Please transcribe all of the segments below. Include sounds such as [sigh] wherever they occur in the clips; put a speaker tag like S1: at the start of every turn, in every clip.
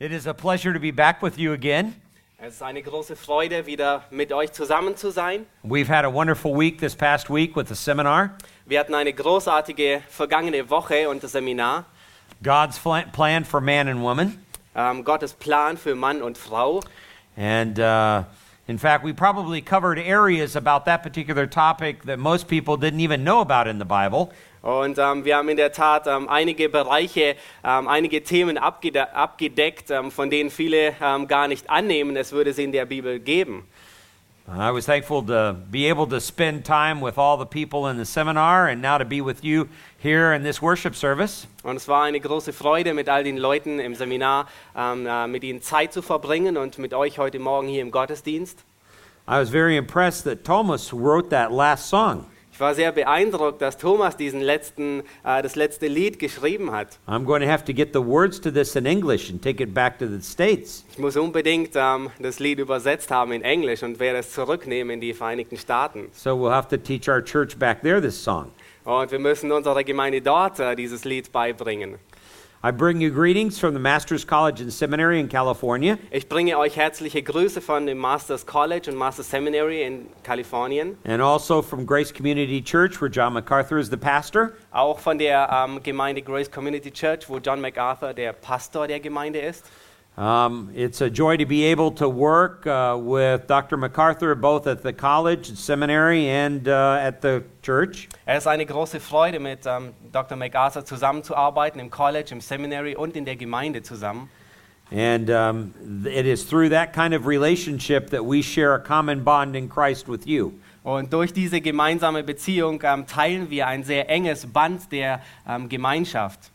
S1: It is a pleasure to be back with you again.
S2: Es ist eine große Freude, wieder mit euch zusammen zu sein.
S1: We've had a wonderful week this past week with the seminar.
S2: Wir hatten eine großartige vergangene Woche und das Seminar.
S1: God's plan for man and woman.
S2: Ähm, Gottes Plan für Mann und Frau.
S1: And uh, in fact, we probably covered areas about that particular topic that most people didn't even know about in the Bible.
S2: Und ähm, wir haben in der Tat ähm, einige Bereiche, ähm, einige Themen abgede abgedeckt, ähm, von denen viele ähm, gar nicht annehmen, es würde sie in der Bibel geben.
S1: I was thankful to be able to spend time with all the people in the seminar and now to be with you here in this worship service.
S2: Und es war eine große Freude, mit all den Leuten im Seminar, ähm, äh, mit ihnen Zeit zu verbringen und mit euch heute Morgen hier im Gottesdienst.
S1: I was very impressed that Thomas wrote that last song.
S2: Ich war sehr beeindruckt, dass Thomas diesen letzten, äh, das letzte Lied geschrieben hat.
S1: I'm going to have to get the words to this in English and take it back to the States.
S2: Ich muss unbedingt ähm, das Lied übersetzt haben in Englisch und werde es zurücknehmen in die Vereinigten Staaten.
S1: So we'll have to teach our church back there this song.
S2: Und wir müssen unserer Gemeinde dort äh, dieses Lied beibringen.
S1: I bring you greetings from the Master's College and Seminary in California.
S2: Ich bringe euch herzliche Grüße von dem Masters College und Masters Seminary in Kalifornien.
S1: And also from Grace Community Church, where John MacArthur is the pastor.
S2: Auch von der ähm, Gemeinde Grace Community Church, wo John MacArthur der Pastor der Gemeinde ist.
S1: Um, it's a joy to be able to work uh, with Dr. MacArthur both at the college, seminary, and uh, at the church.
S2: Es ist eine große Freude, mit ähm, Dr. MacArthur zusammenzuarbeiten, im College, im Seminary und in der Gemeinde zusammen.
S1: And um, it is through that kind of relationship that we share a common bond in Christ with you.
S2: Und durch diese gemeinsame Beziehung ähm, teilen wir ein sehr enges Band der ähm, Gemeinschaft.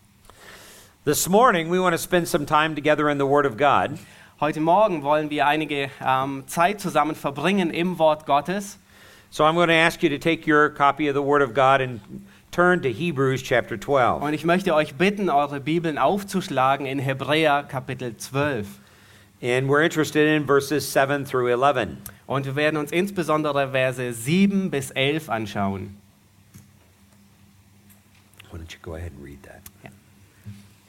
S1: This morning, we want to spend some time together in the Word of God.
S2: Heute Morgen wollen wir einige ähm, Zeit zusammen verbringen im Wort Gottes.
S1: So I'm going to ask you to take your copy of the Word of God and turn to Hebrews chapter 12.
S2: Und ich möchte euch bitten, eure Bibeln aufzuschlagen in Hebräer Kapitel 12.
S1: And we're interested in verses 7 through 11.
S2: Und wir werden uns insbesondere Verse 7 bis 11 anschauen.
S1: Why don't you go ahead and read that?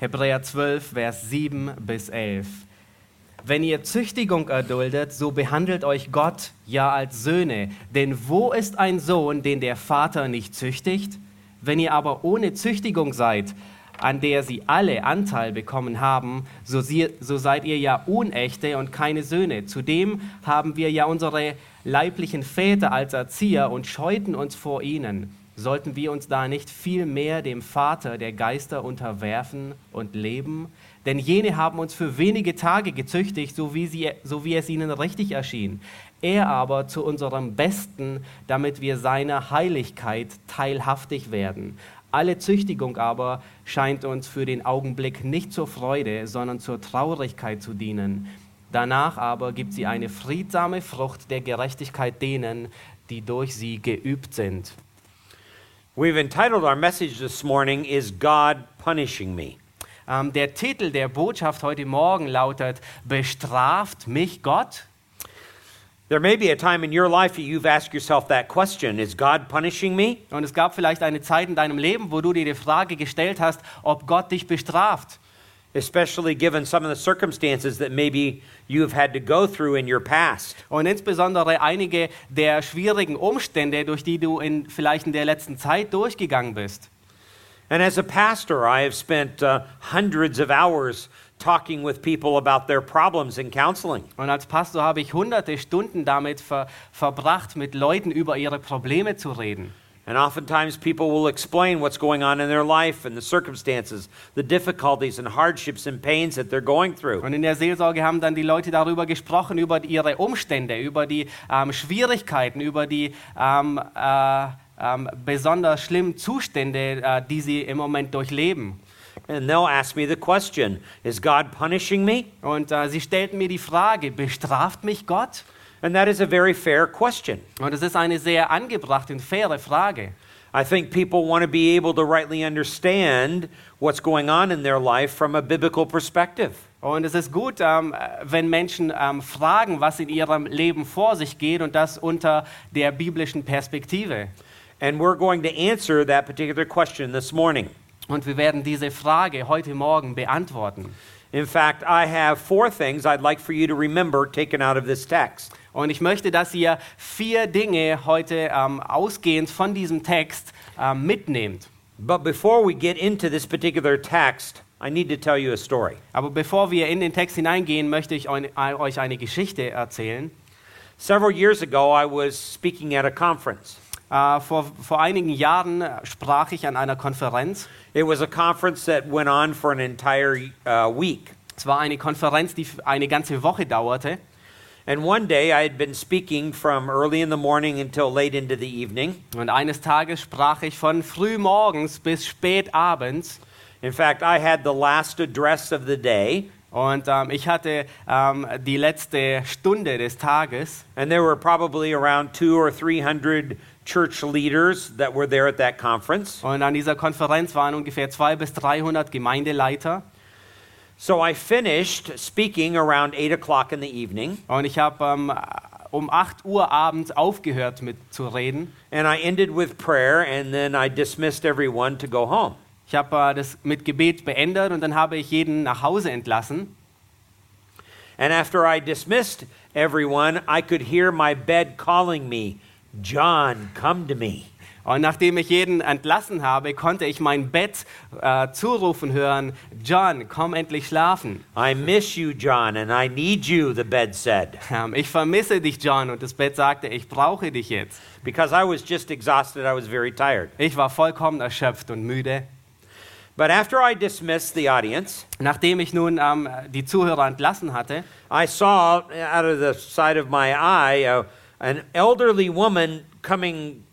S2: Hebräer 12, Vers 7 bis 11. Wenn ihr Züchtigung erduldet, so behandelt euch Gott ja als Söhne. Denn wo ist ein Sohn, den der Vater nicht züchtigt? Wenn ihr aber ohne Züchtigung seid, an der sie alle Anteil bekommen haben, so, sie, so seid ihr ja Unechte und keine Söhne. Zudem haben wir ja unsere leiblichen Väter als Erzieher und scheuten uns vor ihnen. Sollten wir uns da nicht viel mehr dem Vater der Geister unterwerfen und leben? Denn jene haben uns für wenige Tage gezüchtigt, so wie, sie, so wie es ihnen richtig erschien. Er aber zu unserem Besten, damit wir seiner Heiligkeit teilhaftig werden. Alle Züchtigung aber scheint uns für den Augenblick nicht zur Freude, sondern zur Traurigkeit zu dienen. Danach aber gibt sie eine friedsame Frucht der Gerechtigkeit denen, die durch sie geübt sind.
S1: We've entitled our message this morning, Is God Punishing Me?
S2: Ähm, der Titel der Botschaft heute Morgen lautet, Bestraft mich Gott?
S1: There may be a time in your life that you've asked yourself that question Is God punishing me?
S2: Und es gab vielleicht eine Zeit in deinem Leben, wo du dir die Frage gestellt hast, ob Gott dich bestraft.
S1: Especially given some of the circumstances that maybe you have had to go through in your past.
S2: Und insbesondere einige der schwierigen Umstände, durch die du in, vielleicht in der letzten Zeit durchgegangen bist.
S1: And as a pastor, I have spent uh, hundreds of hours talking with people about their problems in counseling.
S2: Und als Pastor habe ich hunderte Stunden damit ver verbracht, mit Leuten über ihre Probleme zu reden.
S1: And oftentimes people will explain what's going on in their life and the circumstances, the difficulties and hardships and pains that they're going through.
S2: Und in der Seelsorge haben dann die Leute darüber gesprochen, über ihre Umstände, über die ähm, Schwierigkeiten, über die ähm, äh, ähm, besonders schlimmen Zustände, äh, die sie im Moment durchleben.
S1: And they'll ask me the question Is God punishing me?
S2: Und äh, sie stellten mir die Frage, bestraft mich Gott?
S1: And that is a very fair question.
S2: Und das ist eine sehr angebrachte und faire Frage.
S1: I think people want to be able to rightly understand what's going on in their life from a biblical perspective.
S2: Und es ist gut, ähm, wenn Menschen ähm, fragen, was in ihrem Leben vor sich geht und das unter der biblischen Perspektive.
S1: And we're going to answer that particular question this morning.
S2: Und wir werden diese Frage heute Morgen beantworten.
S1: In fact, I have four things I'd like for you to remember taken out of this text.
S2: Und ich möchte, dass ihr vier Dinge heute ähm, ausgehend von diesem Text ähm, mitnehmt.
S1: But before we get into this particular text, I need to tell you a story.
S2: Aber bevor wir in den Text hineingehen, möchte ich euch eine Geschichte erzählen.
S1: Several years ago, I was speaking at a conference.
S2: Äh, vor, vor einigen Jahren sprach ich an einer Konferenz.
S1: It was a conference that went on for an entire uh, week.
S2: Es war eine Konferenz, die eine ganze Woche dauerte.
S1: And one day I had been speaking from early in the morning until late into the evening.
S2: Und eines Tages sprach ich von früh morgens bis spät abends.
S1: In fact, I had the last address of the day,
S2: Und ähm, ich hatte ähm, die letzte Stunde des Tages.
S1: and there were probably around two or three hundred church leaders that were there at that conference.
S2: Und an dieser Konferenz waren ungefähr 200 bis 300 Gemeindeleiter.
S1: So I finished speaking around eight o'clock in the evening,
S2: Und ich habe ähm, um 8 Uhr abends aufgehört mit zu reden.
S1: and I ended with prayer, and then I dismissed everyone to go home.
S2: Ich habe äh, das mit Gebet beendet und dann habe ich jeden nach Hause entlassen.
S1: And after I dismissed everyone, I could hear my bed calling me, John, come to me.
S2: Und nachdem ich jeden entlassen habe, konnte ich mein Bett äh, zurufen hören, John, komm endlich schlafen.
S1: I miss you, John, and I need you, the bed said,
S2: Ähm, ich vermisse dich, John. Und das Bett sagte, ich brauche dich jetzt.
S1: because I was just exhausted. I was very tired.
S2: Ich war vollkommen erschöpft und müde.
S1: But after I dismissed the audience,
S2: Nachdem ich nun ähm, die Zuhörer entlassen hatte,
S1: I saw out of the side of my eye uh, an elderly woman coming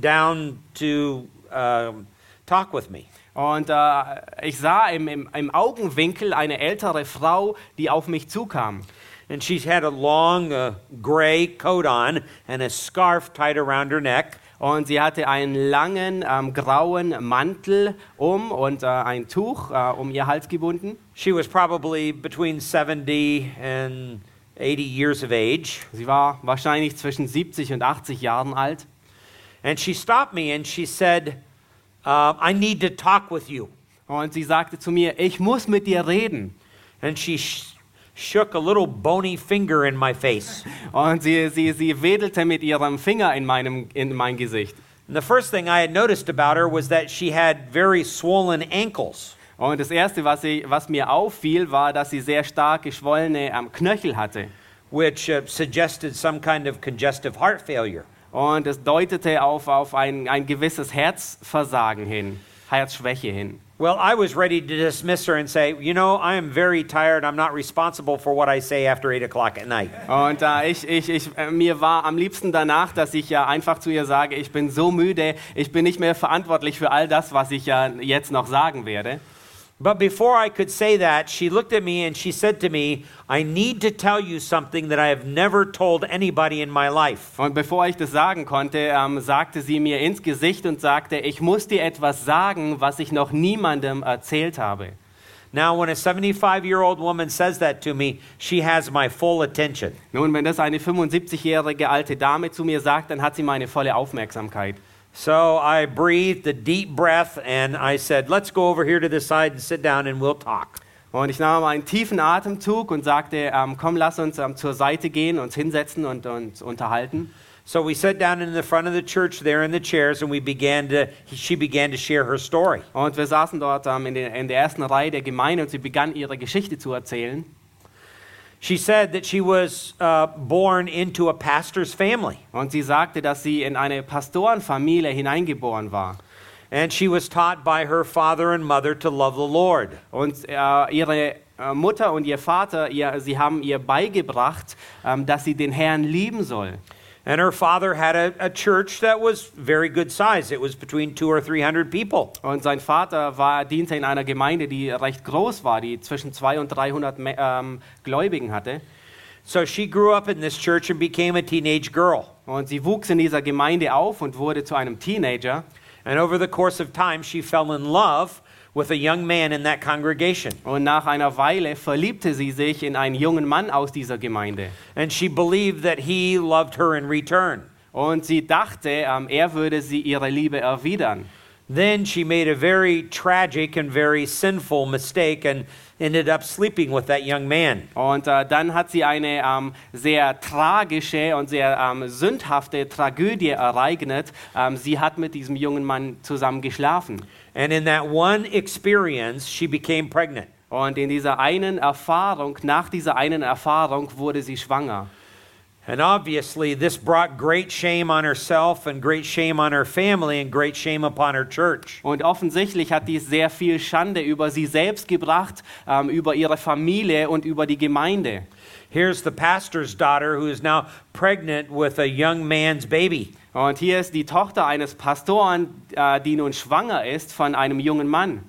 S1: down to um, talk with me.
S2: und äh, ich sah im, im, im Augenwinkel eine ältere Frau, die auf mich zukam.
S1: And she had a long uh, gray coat on and a scarf tied around her neck.
S2: Und sie hatte einen langen ähm, grauen Mantel um und äh, ein Tuch äh, um ihr Hals gebunden.
S1: She was probably between 70 and 80 years of age.
S2: Sie war wahrscheinlich zwischen 70 und 80 Jahren alt.
S1: And she stopped me and she said, uh, I need to talk with you.
S2: Und sie sagte zu mir, ich muss mit dir reden.
S1: And she sh- shook a little bony finger in my face.
S2: Und sie, sie, sie wedelte mit ihrem Finger in, meinem, in mein Gesicht.
S1: And the first thing I had noticed about her was that she had very swollen ankles.
S2: Und das Erste, was, ich, was mir auffiel, war, dass sie sehr stark geschwollene ähm, Knöchel hatte.
S1: which uh, suggested some kind of congestive heart failure.
S2: Und es deutete auf, auf ein, ein gewisses Herzversagen hin, Herzschwäche hin.
S1: Well, I was ready to dismiss her and say, you know, I am very tired. I'm not responsible for what I say after 8 o'clock at night.
S2: Und äh, ich, ich, ich, äh, mir war am liebsten danach, dass ich ja einfach zu ihr sage, ich bin so müde, ich bin nicht mehr verantwortlich für all das, was ich ja jetzt noch sagen werde.
S1: But before I could say that, she looked at me and she said to me, I need to tell you something that I have never told anybody in my life.
S2: Und bevor ich das sagen konnte, ähm, sagte sie mir ins Gesicht und sagte, ich muss dir etwas sagen, was ich noch niemandem erzählt habe.
S1: Now, when a 75 year old woman says that to me, she has my full attention.
S2: Nun, wenn das eine 75-jährige alte Dame zu mir sagt, dann hat sie meine volle Aufmerksamkeit.
S1: So I breathed a deep breath and I said, Let's go over here to the side and sit down and we'll talk.
S2: Und ich nahm einen tiefen Atemzug und sagte, ähm, komm, lass uns ähm, zur Seite gehen, uns hinsetzen und uns unterhalten.
S1: So we sat down in the front of the church there in the chairs and we began to, she began to share her story.
S2: Und wir saßen dort ähm, in, der, in der ersten Reihe der Gemeinde und sie begann ihre Geschichte zu erzählen.
S1: She said that she was uh, born into a pastor's family
S2: Und sie sagte, dass sie in eine Pastorenfamilie hineingeboren war.
S1: and she was taught by her father and mother to love the Lord.
S2: Und äh, ihre äh, Mutter und ihr Vater, ihr, sie haben ihr beigebracht, ähm, dass sie den Herrn lieben soll.
S1: And her father had a, a church that was very good size. It was between two or three hundred people.
S2: Und sein Vater war, diente in einer Gemeinde, die recht groß war, die zwischen 200 und 300 Me- ähm, Gläubigen hatte.
S1: So she grew up in this church and became a teenage girl.
S2: Und sie wuchs in dieser Gemeinde auf und wurde zu einem Teenager.
S1: And over the course of time, she fell in love with a young man in that congregation.
S2: Und nach einer Weile verliebte sie sich in einen jungen Mann aus dieser Gemeinde.
S1: And she believed that he loved her in return.
S2: Und sie dachte, ähm, er würde sie ihre Liebe erwidern.
S1: Then she made a very tragic and very sinful mistake and ended up sleeping with that young man.
S2: Und äh, dann hat sie eine ähm, sehr tragische und sehr ähm, sündhafte Tragödie ereignet. Ähm, sie hat mit diesem jungen Mann zusammen geschlafen.
S1: And in that one experience, she became pregnant.
S2: Und in dieser einen Erfahrung, nach dieser einen Erfahrung wurde sie schwanger.
S1: And obviously, this brought great shame on herself and great shame on her family and great shame upon her church.
S2: Und offensichtlich hat dies sehr viel Schande über sie selbst gebracht, ähm, über ihre Familie und über die Gemeinde.
S1: Here's the pastor's daughter who is now pregnant with a young man's baby.
S2: Und hier ist die Tochter eines Pastoren, äh, die nun schwanger ist von einem jungen Mann.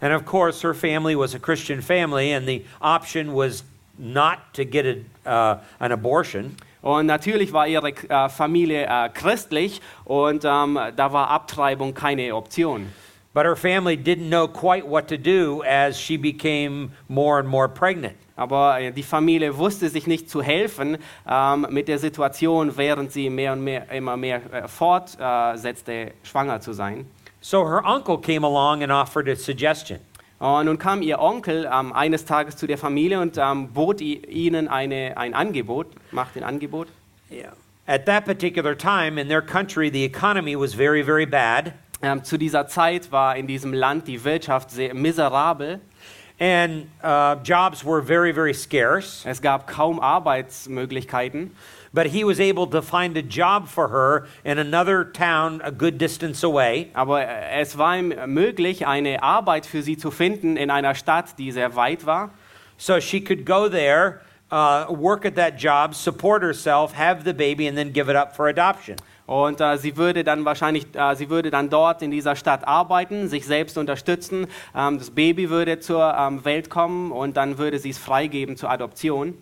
S1: And of course, her family was a Christian family, and the option was not to get a, uh, an abortion.
S2: Und natürlich war ihre äh, Familie äh, christlich und ähm, da war Abtreibung keine Option.
S1: But her family didn't know quite what to do as she became more and more pregnant.
S2: Aber äh, die Familie wusste sich nicht zu helfen ähm, mit der Situation, während sie mehr und mehr, immer mehr äh, fortsetzte, schwanger zu sein.
S1: So her uncle came along and offered a suggestion.
S2: Und nun kam ihr Onkel ähm, eines Tages zu der Familie und ähm, bot ihnen eine, ein Angebot, macht ein Angebot.
S1: Yeah. At that particular time in their country, the economy was very, very bad.
S2: Ähm, zu dieser Zeit war in diesem Land die Wirtschaft sehr miserabel.
S1: And uh, jobs were very, very scarce.
S2: Es gab kaum Arbeitsmöglichkeiten.
S1: But he was able to find a job for her in another town a good distance away.
S2: Aber äh, es war ihm möglich, eine Arbeit für sie zu finden in einer Stadt, die sehr weit war.
S1: So she could go there, uh, work at that job, support herself, have the baby, and then give it up for adoption.
S2: Und äh, sie würde dann wahrscheinlich, äh, sie würde dann dort in dieser Stadt arbeiten, sich selbst unterstützen. Ähm, das Baby würde zur ähm, Welt kommen und dann würde sie es freigeben zur Adoption.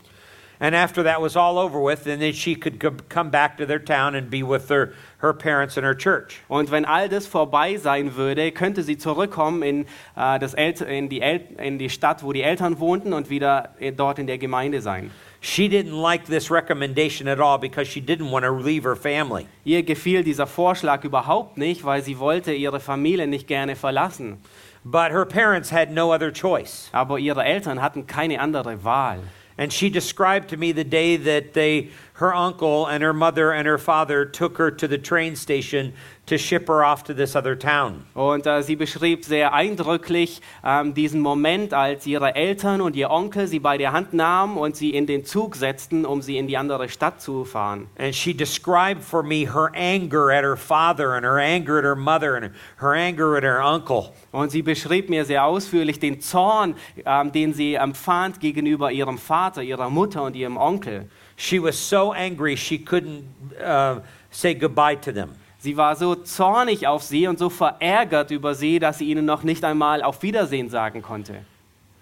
S1: And after that was all over with, then she could co- come back to their town and be with their, her parents and her church.
S2: Und wenn all das vorbei sein würde, könnte sie zurückkommen in, äh, das El in, die El in die Stadt, wo die Eltern wohnten und wieder dort in der Gemeinde sein.
S1: She didn't like this recommendation at all because she didn't want to leave her family.
S2: Ihr gefiel dieser Vorschlag überhaupt nicht, weil sie wollte ihre Familie nicht gerne verlassen.
S1: But her parents had no other choice.
S2: Aber ihre Eltern hatten keine andere Wahl.
S1: And she described to me the day that they, her uncle and her mother and her father took her to the train station to ship her off to this other town.
S2: Und äh, sie beschrieb sehr eindrücklich ähm, diesen Moment, als ihre Eltern und ihr Onkel sie bei der Hand nahmen und sie in den Zug setzten, um sie in die andere Stadt zu fahren.
S1: And she described for me her anger at her father and her anger at her mother and her anger at her uncle.
S2: Und sie beschrieb mir sehr ausführlich den Zorn, ähm, den sie empfand gegenüber ihrem Vater, ihrer Mutter und ihrem Onkel.
S1: She was so angry she couldn't uh, say goodbye to them.
S2: Sie war so zornig auf sie und so verärgert über sie, dass sie ihnen noch nicht einmal auf Wiedersehen sagen konnte.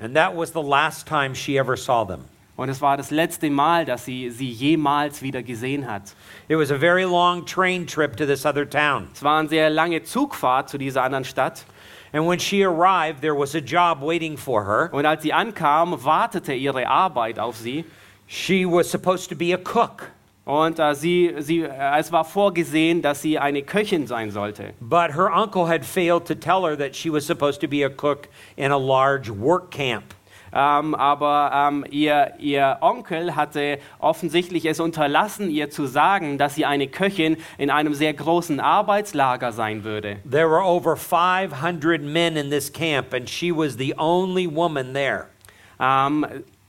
S1: And that was the last time she ever saw them.
S2: Und es war das letzte Mal, dass sie sie jemals wieder gesehen hat.
S1: It was a very long train trip to this other town.
S2: Es war eine sehr lange Zugfahrt zu dieser anderen Stadt.
S1: And when she arrived, there was a job waiting for her.
S2: Und als sie ankam, wartete ihre Arbeit auf sie.
S1: She was supposed to be a cook,
S2: Und äh, sie, sie, äh, es war vorgesehen, dass sie eine Köchin sein sollte.
S1: but her uncle had failed to tell her that she was supposed to be a cook in a large work camp.
S2: Ähm, aber ähm, ihr, ihr Onkel hatte offensichtlich es unterlassen, ihr zu sagen, dass sie eine Köchin in einem sehr großen Arbeitslager sein würde.
S1: There were over 500 men in this camp, and she was the only woman there.
S2: Ähm,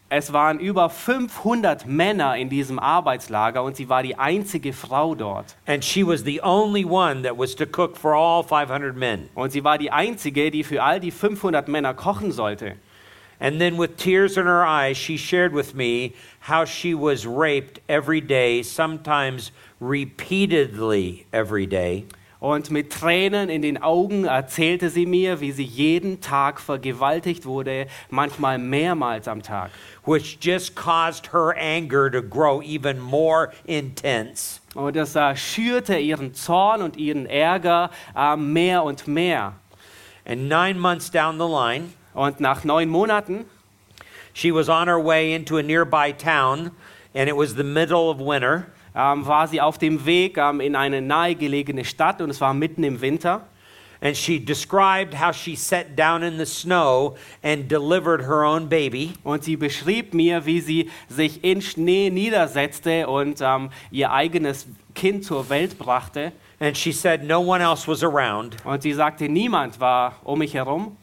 S2: es waren über 500 Männer in diesem Arbeitslager und sie war die einzige Frau dort.
S1: And she was the only one that was to cook for all 500 men.
S2: Und sie war die einzige, die für all die 500 Männer kochen sollte.
S1: And then, with tears in her eyes, she shared with me how she was raped every day, sometimes repeatedly every day.
S2: Und mit Tränen in den Augen erzählte sie mir, wie sie jeden Tag vergewaltigt wurde, manchmal mehrmals am Tag.
S1: which just caused her anger to grow even more intense.
S2: Und das äh, schürte ihren Zorn und ihren Ärger äh, mehr und mehr.
S1: And nine months down the line,
S2: Und nach neun Monaten
S1: she was on her way into a nearby town, and it was the middle of winter.
S2: Ähm, war sie auf dem Weg ähm, in eine nahegelegene Stadt und es war mitten im Winter.
S1: And she described how she sat down in the snow and delivered her own baby.
S2: Und sie beschrieb mir, wie sie sich in Schnee niedersetzte und ähm, ihr eigenes Kind zur Welt brachte.
S1: And she said no one else was around.
S2: Und sie sagte, niemand war um mich herum.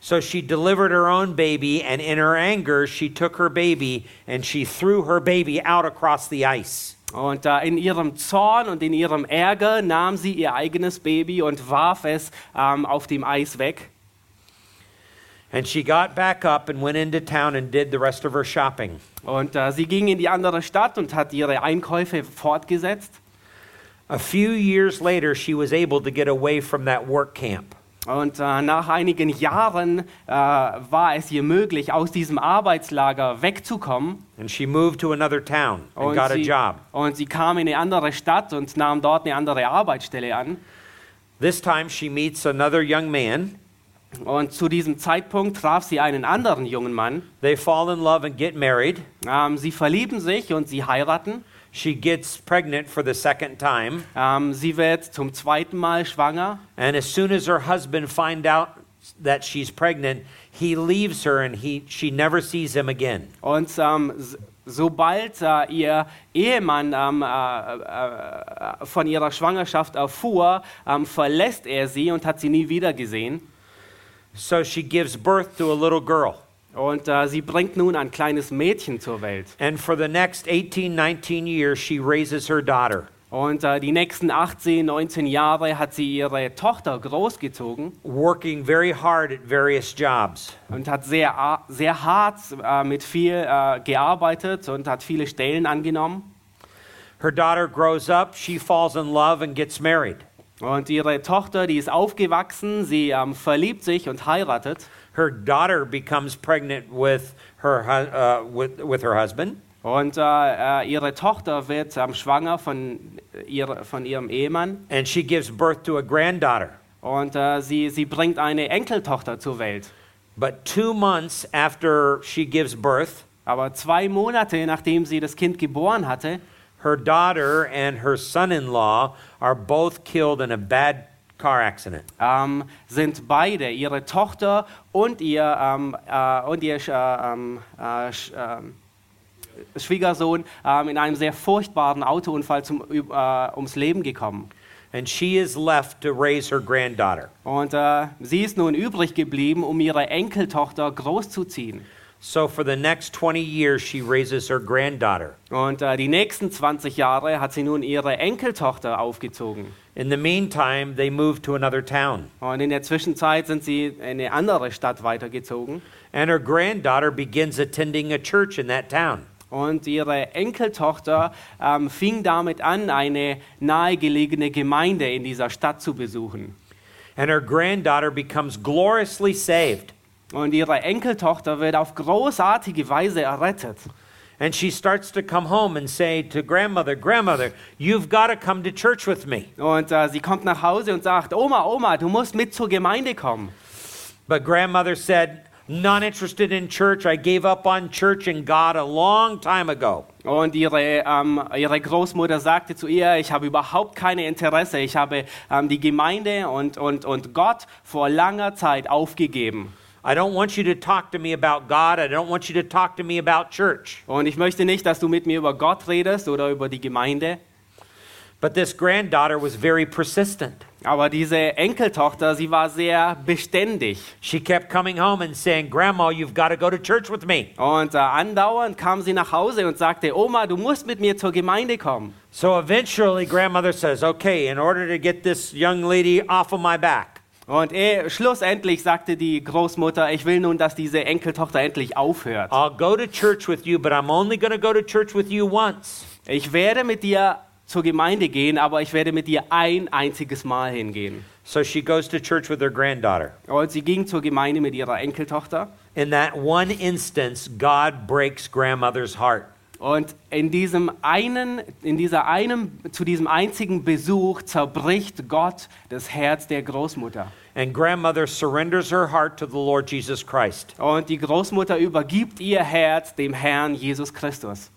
S1: So she delivered her own baby, and in her anger, she took her baby and she threw her baby out across the ice.
S2: Und äh, in ihrem Zorn und in ihrem Ärger nahm sie ihr eigenes Baby und warf es ähm, auf dem Eis weg.
S1: And she got back up and went into town and did the rest of her shopping.
S2: Und äh, sie ging in die andere Stadt und hat ihre Einkäufe fortgesetzt.
S1: A few years later, she was able to get away from that work camp.
S2: Und äh, nach einigen Jahren äh, war es ihr möglich, aus diesem Arbeitslager wegzukommen.
S1: And she moved to another town and
S2: Und
S1: got a
S2: sie,
S1: job.
S2: und sie kam in eine andere Stadt und nahm dort eine andere Arbeitsstelle an.
S1: This time, she meets another young man.
S2: Und zu diesem Zeitpunkt traf sie einen anderen jungen Mann.
S1: They fall in love and get married.
S2: Ähm, sie verlieben sich und sie heiraten.
S1: She gets pregnant for the second time.
S2: Ähm, sie wird zum zweiten Mal schwanger.
S1: And as soon as her husband find out that she's pregnant, he leaves her and he, she never sees him again.
S2: Und ähm, sobald äh, ihr Ehemann ähm, äh, äh, von ihrer Schwangerschaft erfuhr, ähm, verlässt er sie und hat sie nie wieder gesehen.
S1: So she gives birth to a little girl.
S2: Und äh, sie bringt nun ein kleines Mädchen zur Welt.
S1: And for the next 18, 19 years, she raises her daughter,
S2: Und äh, die nächsten 18, 19 Jahre hat sie ihre Tochter großgezogen
S1: working very hard at various jobs.
S2: und hat sehr, sehr hart äh, mit viel äh, gearbeitet und hat viele Stellen angenommen.
S1: Her daughter grows up, she falls in love and gets married.
S2: Und ihre Tochter, die ist aufgewachsen, sie ähm, verliebt sich und heiratet.
S1: Her daughter becomes pregnant with her, uh, with, with her husband.
S2: Und äh, äh, ihre Tochter wird ähm, schwanger von, ihre, von ihrem Ehemann.
S1: And she gives birth to a granddaughter.
S2: Und äh, sie, sie bringt eine Enkeltochter zur Welt.
S1: But two months after she gives birth,
S2: Aber zwei Monate nachdem sie das Kind geboren hatte,
S1: her daughter and her son in law are both killed in a bad car accident.
S2: ähm, sind beide, ihre Tochter und ihr, ähm, äh, und ihr äh, ähm, äh, ähm, Schwiegersohn, ähm, in einem sehr furchtbaren Autounfall zum, äh, ums Leben gekommen.
S1: And she is left to raise her granddaughter.
S2: Und äh, sie ist nun übrig geblieben, um ihre Enkeltochter großzuziehen.
S1: So for the next 20 years, she raises her granddaughter.
S2: Und äh, die nächsten 20 Jahre hat sie nun ihre Enkeltochter aufgezogen.
S1: In the meantime, they moved to another town.
S2: Und in der Zwischenzeit sind sie in eine andere Stadt weitergezogen.
S1: And her granddaughter begins attending a church in that town.
S2: Und ihre Enkeltochter ähm, fing damit an, eine nahegelegene Gemeinde in dieser Stadt zu besuchen.
S1: And her granddaughter becomes gloriously saved.
S2: Und ihre Enkeltochter wird auf großartige Weise errettet.
S1: And she starts to come home and say to grandmother, Grandmother, you've got to come to church with me.
S2: Und äh, sie kommt nach Hause und sagt, Oma, Oma, du musst mit zur Gemeinde kommen.
S1: But grandmother said, Not interested in church. I gave up on church and God a long time ago.
S2: Und ihre, ähm, ihre Großmutter sagte zu ihr, ich habe überhaupt keine Interesse. Ich habe ähm, die Gemeinde und, und, und Gott vor langer Zeit aufgegeben.
S1: I don't want you to talk to me about God. I don't want you to talk to me about church.
S2: Und ich möchte nicht, dass du mit mir über Gott redest oder über die Gemeinde.
S1: But this granddaughter was very persistent.
S2: Aber diese Enkeltochter, sie war sehr beständig.
S1: She kept coming home and saying, Grandma, you've got to go to church with me.
S2: Und äh, andauernd kam sie nach Hause und sagte, Oma, du musst mit mir zur Gemeinde kommen.
S1: So eventually, grandmother says, Okay, in order to get this young lady off of my back,
S2: Und eh, schlussendlich sagte die Großmutter, ich will nun, dass diese Enkeltochter endlich aufhört.
S1: I'll go to church with you, but I'm only going to go to church with you once.
S2: Ich werde mit dir zur Gemeinde gehen, aber ich werde mit dir ein einziges Mal hingehen.
S1: So she goes to church with her granddaughter.
S2: Und sie ging zur Gemeinde mit ihrer Enkeltochter.
S1: In that one instance, God breaks grandmother's heart.
S2: Und in diesem einen, in dieser einem, zu diesem einzigen Besuch zerbricht Gott das Herz der Großmutter.
S1: And grandmother surrenders her heart to the Lord Jesus Christ.
S2: Und die Großmutter übergibt ihr Herz dem Herrn Jesus Christus.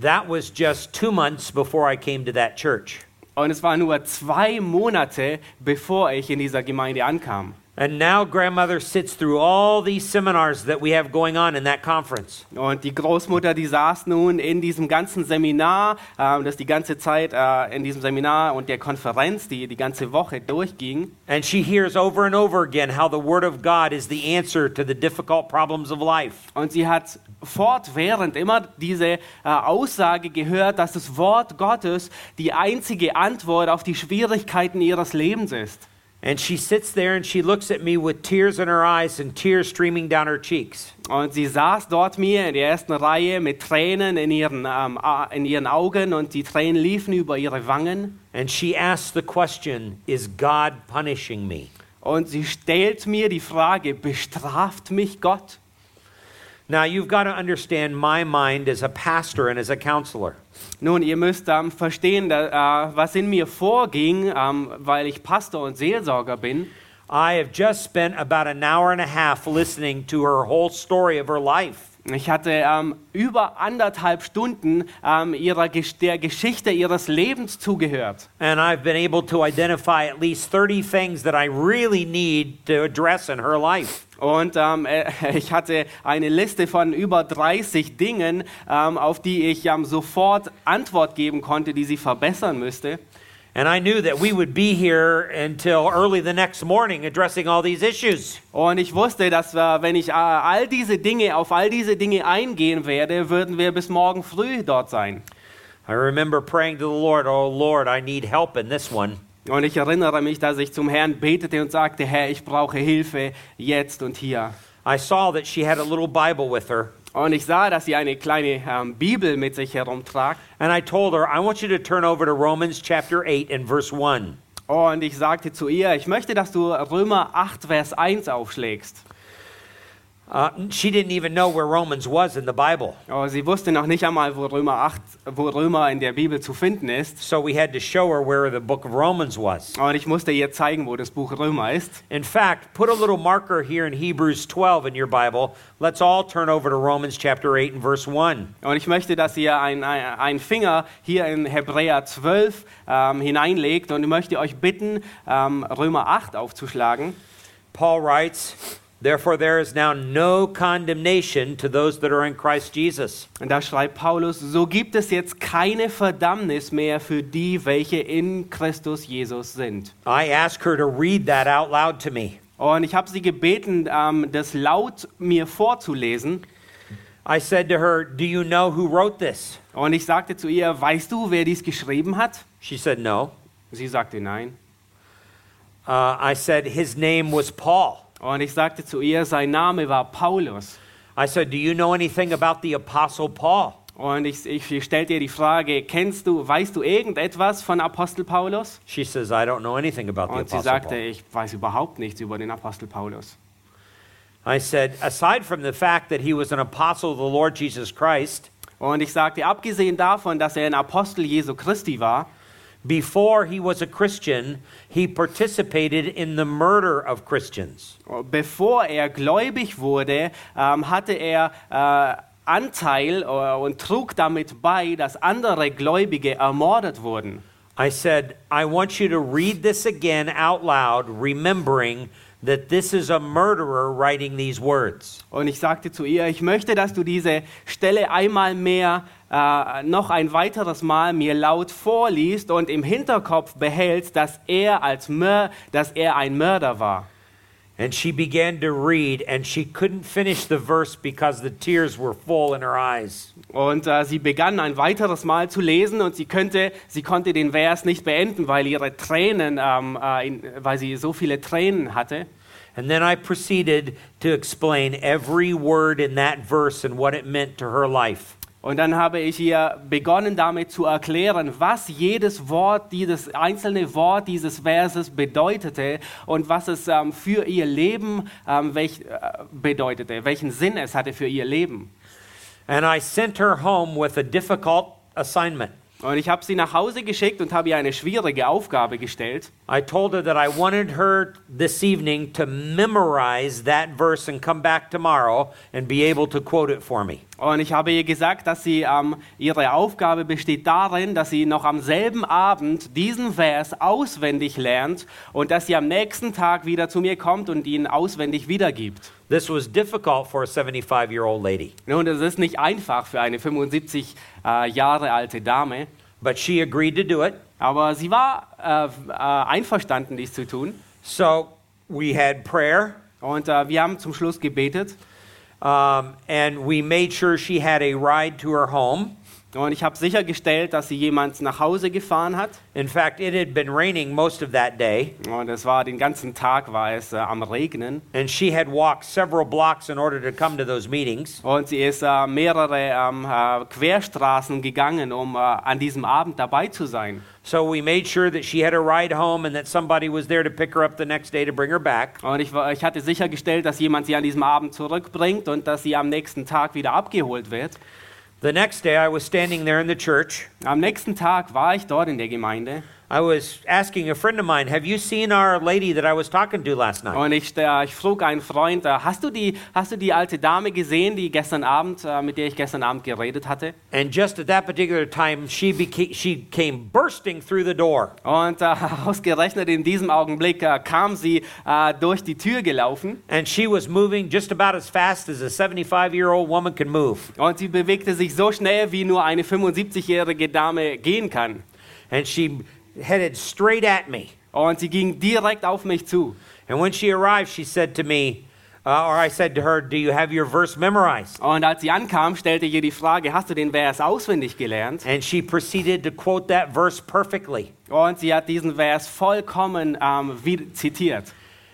S1: That was just two months before I came to that church.
S2: Und es war nur zwei Monate, bevor ich in dieser Gemeinde ankam.
S1: And now grandmother sits through all these seminars that we have going on in that conference.
S2: Und die Großmutter, die saß nun in diesem ganzen Seminar, ähm, das die ganze Zeit äh, in diesem Seminar und der Konferenz, die die ganze Woche durchging.
S1: And she hears over and over again how the Word of God is the answer to the difficult problems of life.
S2: Und sie hat fortwährend immer diese äh, Aussage gehört, dass das Wort Gottes die einzige Antwort auf die Schwierigkeiten ihres Lebens ist.
S1: And she sits there and she looks at me with tears in her eyes and tears streaming down her cheeks.
S2: Und sie saß dort mir in der ersten Reihe mit Tränen in ihren, ähm, in ihren Augen und die Tränen liefen über ihre Wangen.
S1: And she asks the question Is God punishing me?
S2: Und sie stellt mir die Frage, bestraft mich Gott?
S1: Now, you've got to understand my mind as a pastor and as a counselor.
S2: Nun, ihr müsst ähm, verstehen, da, äh, was in mir vorging, ähm, weil ich Pastor und Seelsorger bin.
S1: I have just spent about an hour and a half listening to her whole story of her life.
S2: Ich hatte ähm, über anderthalb Stunden ähm, ihrer, Gesch- der Geschichte ihres Lebens zugehört.
S1: And I've been able to identify at least 30 things that I really need to address in her life.
S2: Und ähm, äh, [laughs] ich hatte eine Liste von über 30 Dingen, ähm, auf die ich ähm, sofort Antwort geben konnte, die sie verbessern müsste.
S1: And I knew that we would be here until early the next morning addressing all these issues.
S2: Und ich wusste, dass wir, wenn ich äh, all diese Dinge, auf all diese Dinge eingehen werde, würden wir bis morgen früh dort sein.
S1: I remember praying to the Lord, Oh Lord, I need help in this one.
S2: Und ich erinnere mich, dass ich zum Herrn betete und sagte, Herr, ich brauche Hilfe jetzt und hier.
S1: I saw that she had a little Bible with her.
S2: Und ich sah, dass sie eine kleine ähm, Bibel mit sich herumtragt.
S1: And I told her, I want you to turn over to Romans chapter 8 and verse 1.
S2: Und ich sagte zu ihr, ich möchte, dass du Römer 8, Vers 1 aufschlägst.
S1: Uh, she didn't even know where Romans was in the Bible.
S2: Aber sie wusste noch nicht einmal, wo Römer 8, wo Römer in der Bibel zu finden ist.
S1: So we had to show her where the book of Romans was.
S2: Und ich musste ihr zeigen, wo das Buch Römer ist.
S1: In fact, put a little marker here in Hebrews 12 in your Bible. Let's all turn over to Romans chapter 8 and verse 1.
S2: Und ich möchte, dass ihr einen ein Finger hier in Hebräer 12 ähm, hineinlegt. Und ich möchte euch bitten, ähm, Römer 8 aufzuschlagen.
S1: Paul writes, Therefore, there is now no condemnation to those that are in Christ Jesus.
S2: Und da schreibt Paulus, so gibt es jetzt keine Verdammnis mehr für die, welche in Christus Jesus sind.
S1: I asked her to read that out loud to me.
S2: Und ich habe sie gebeten, ähm, das laut mir vorzulesen.
S1: I said to her, Do you know who wrote this?
S2: Und ich sagte zu ihr, weißt du, wer dies geschrieben hat?
S1: She said, No.
S2: Sie sagte nein.
S1: Uh, I said, His name was Paul.
S2: Und ich sagte zu ihr, sein Name war Paulus.
S1: I said, Do you know anything about the Apostle Paul?
S2: Und ich, ich stellte ihr die Frage, kennst du, weißt du irgendetwas von Apostel Paulus?
S1: She says, I don't know anything about the
S2: Und sie
S1: Apostle
S2: sagte,
S1: Paul.
S2: ich weiß überhaupt nichts über den Apostel Paulus.
S1: I said, Aside from the fact that he was an apostle of the Lord Jesus Christ,
S2: Und ich sagte, abgesehen davon, dass er ein Apostel Jesu Christi war,
S1: before he was a Christian, he participated in the murder of Christians.
S2: bevor er gläubig wurde, ähm, hatte er äh, Anteil äh, und trug damit bei, dass andere Gläubige ermordet wurden.
S1: I said, I want you to read this again out loud, remembering that this is a murderer writing these words.
S2: Und ich sagte zu ihr, ich möchte, dass du diese Stelle einmal mehr, äh, noch ein weiteres Mal mir laut vorliest und im Hinterkopf behältst, dass er als Mör dass er ein Mörder war.
S1: And she began to read, and she couldn't finish the verse because the tears were full in her eyes.
S2: Und äh, sie begann ein weiteres Mal zu lesen und sie, könnte, sie konnte den Vers nicht beenden, weil ihre Tränen, ähm, äh, in, weil sie so viele Tränen hatte.
S1: And then I proceeded to explain every word in that verse and what it meant to her life.
S2: Und dann habe ich ihr begonnen damit zu erklären, was jedes Wort, dieses einzelne Wort dieses Verses bedeutete und was es ähm, für ihr Leben ähm, welch, äh, bedeutete, welchen Sinn es hatte für ihr Leben.
S1: And I sent her home with a difficult assignment.
S2: Und ich habe sie nach Hause geschickt und habe ihr eine schwierige Aufgabe gestellt.
S1: I told her that I wanted her this evening to memorize that verse and come back tomorrow and be able to quote it for me.
S2: Und ich habe ihr gesagt, dass sie ähm, ihre Aufgabe besteht darin, dass sie noch am selben Abend diesen Vers auswendig lernt und dass sie am nächsten Tag wieder zu mir kommt und ihn auswendig wiedergibt.
S1: This was difficult for a 75 year old lady,
S2: Nun, das ist nicht einfach für eine 75 äh, Jahre alte Dame,
S1: but she agreed to do it.
S2: aber sie war äh, äh, einverstanden, dies zu tun.
S1: So we had prayer,
S2: Und äh, wir haben zum Schluss gebetet
S1: um, and we made sure she had a ride to her home.
S2: Und ich habe sichergestellt, dass sie jemand nach Hause gefahren hat.
S1: In fact, it had been raining most of that day,
S2: Und es war den ganzen Tag war es äh, am Regnen.
S1: and she had walked several blocks in order to come to those meetings.
S2: Und sie ist äh, mehrere ähm, äh, Querstraßen gegangen, um äh, an diesem Abend dabei zu sein.
S1: So we made sure that she had a ride home and that somebody was there to pick her up the next day to bring her back.
S2: Und ich, ich hatte sichergestellt, dass jemand sie an diesem Abend zurückbringt und dass sie am nächsten Tag wieder abgeholt wird.
S1: The next day, I was standing there in the church.
S2: Am nächsten Tag war ich dort in der Gemeinde
S1: I was asking a friend of mine, Have you seen our lady that I was talking to last night?
S2: und ich, äh, ich frug einen Freund, äh, hast, du die, hast du die alte Dame gesehen, die gestern Abend, äh, mit der ich gestern Abend geredet hatte?
S1: And just at that particular time, she, she came bursting through the door.
S2: Und äh, [laughs] ausgerechnet in diesem Augenblick äh, kam sie äh, durch die Tür gelaufen
S1: And she was moving just about as fast as a 75 year old woman can move.
S2: und sie bewegte sich so schnell, wie nur eine 75-jährige Dame gehen kann.
S1: And she headed straight at me.
S2: Und sie ging direkt auf mich zu.
S1: And when she arrived, she said to me, uh, or I said to her, Do you have your verse memorized?
S2: Und als sie ankam, stellte ich ihr die Frage, hast du den Vers auswendig gelernt?
S1: And she proceeded to quote that verse perfectly.
S2: Und sie hat diesen Vers vollkommen ähm, wie zitiert.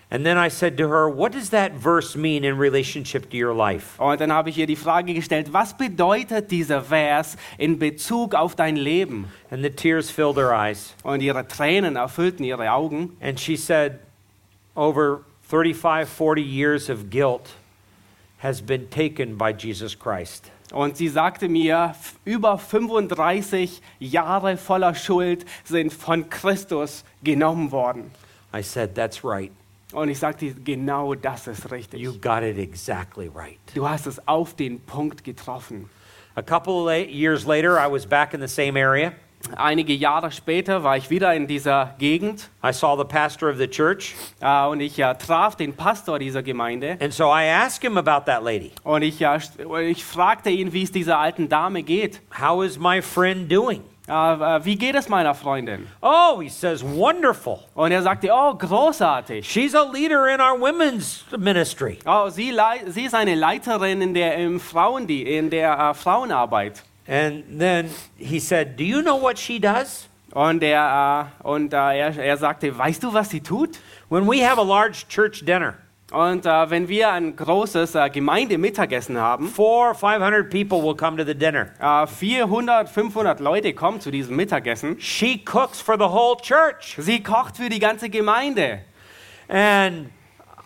S1: And then I said to her, What does that verse mean in relationship to your life?
S2: Und dann habe ich ihr die Frage gestellt, was bedeutet dieser Vers in Bezug auf dein Leben?
S1: And the tears filled her eyes.
S2: Und ihre Tränen erfüllten ihre Augen.
S1: And she said, Over 35, 40 years of guilt has been taken by Jesus Christ.
S2: Und sie sagte mir, über 35 Jahre voller Schuld sind von Christus genommen worden.
S1: I said, That's right.
S2: Und ich sagte, genau das ist richtig.
S1: You got it exactly right.
S2: Du hast es auf den Punkt getroffen.
S1: A couple years later, I was back in the same area.
S2: Einige Jahre später war ich wieder in dieser Gegend
S1: I saw the pastor of the church.
S2: äh, und ich äh, traf den Pastor dieser Gemeinde.
S1: And so I asked him about that lady.
S2: Und ich, st- ich fragte ihn, wie es dieser alten Dame geht.
S1: How is my friend doing?
S2: Äh, wie geht es meiner Freundin?
S1: Oh, he says, wonderful.
S2: Und er sagte, oh, großartig.
S1: She's a leader in our women's ministry.
S2: Oh, sie, sie ist eine Leiterin in der, im Frauen, in der äh, Frauenarbeit.
S1: And then he said, Do you know what she does?
S2: Und, er, äh, und er, er sagte, weißt du, was sie tut?
S1: When we have a large church dinner,
S2: Und äh, wenn wir ein großes äh, Gemeindemittagessen haben,
S1: four five hundred people will come to the dinner.
S2: äh, 400, 500 Leute kommen zu diesem Mittagessen.
S1: She cooks for the whole church.
S2: Sie kocht für die ganze Gemeinde.
S1: And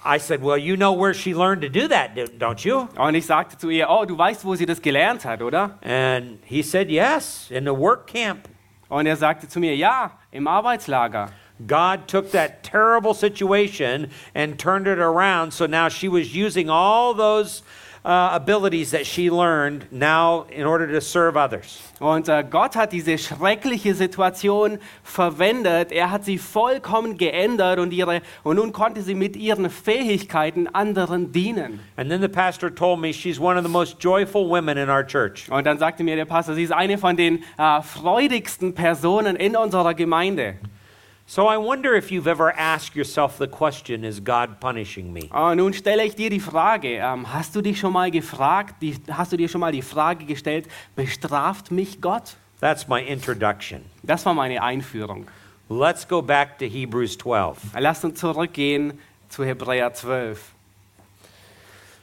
S1: I said, Well, you know where she learned to do that, do- don't you?
S2: Und ich sagte zu ihr, oh, du weißt, wo sie das gelernt hat, oder?
S1: And he said, Yes, in the work camp.
S2: Und er sagte zu mir, ja, im Arbeitslager.
S1: God took that terrible situation and turned it around. So now she was using all those uh, abilities that she learned now in order to serve others.
S2: Und äh, Gott hat diese schreckliche Situation verwendet. Er hat sie vollkommen geändert und, ihre, und nun konnte sie mit ihren Fähigkeiten anderen dienen.
S1: And then the pastor told me she's one of the most joyful women in our church.
S2: Und dann sagte mir der Pastor, sie ist eine von den äh, freudigsten Personen in unserer Gemeinde.
S1: So I wonder if you've ever asked yourself the question Is God punishing me?
S2: Und nun stelle ich dir die Frage, ähm, hast du dich schon mal gefragt, die, hast du dir schon mal die Frage gestellt, bestraft mich Gott?
S1: That's my introduction.
S2: Das war meine Einführung.
S1: Let's go back to Hebrews 12.
S2: Lasst uns zurückgehen zu Hebräer 12.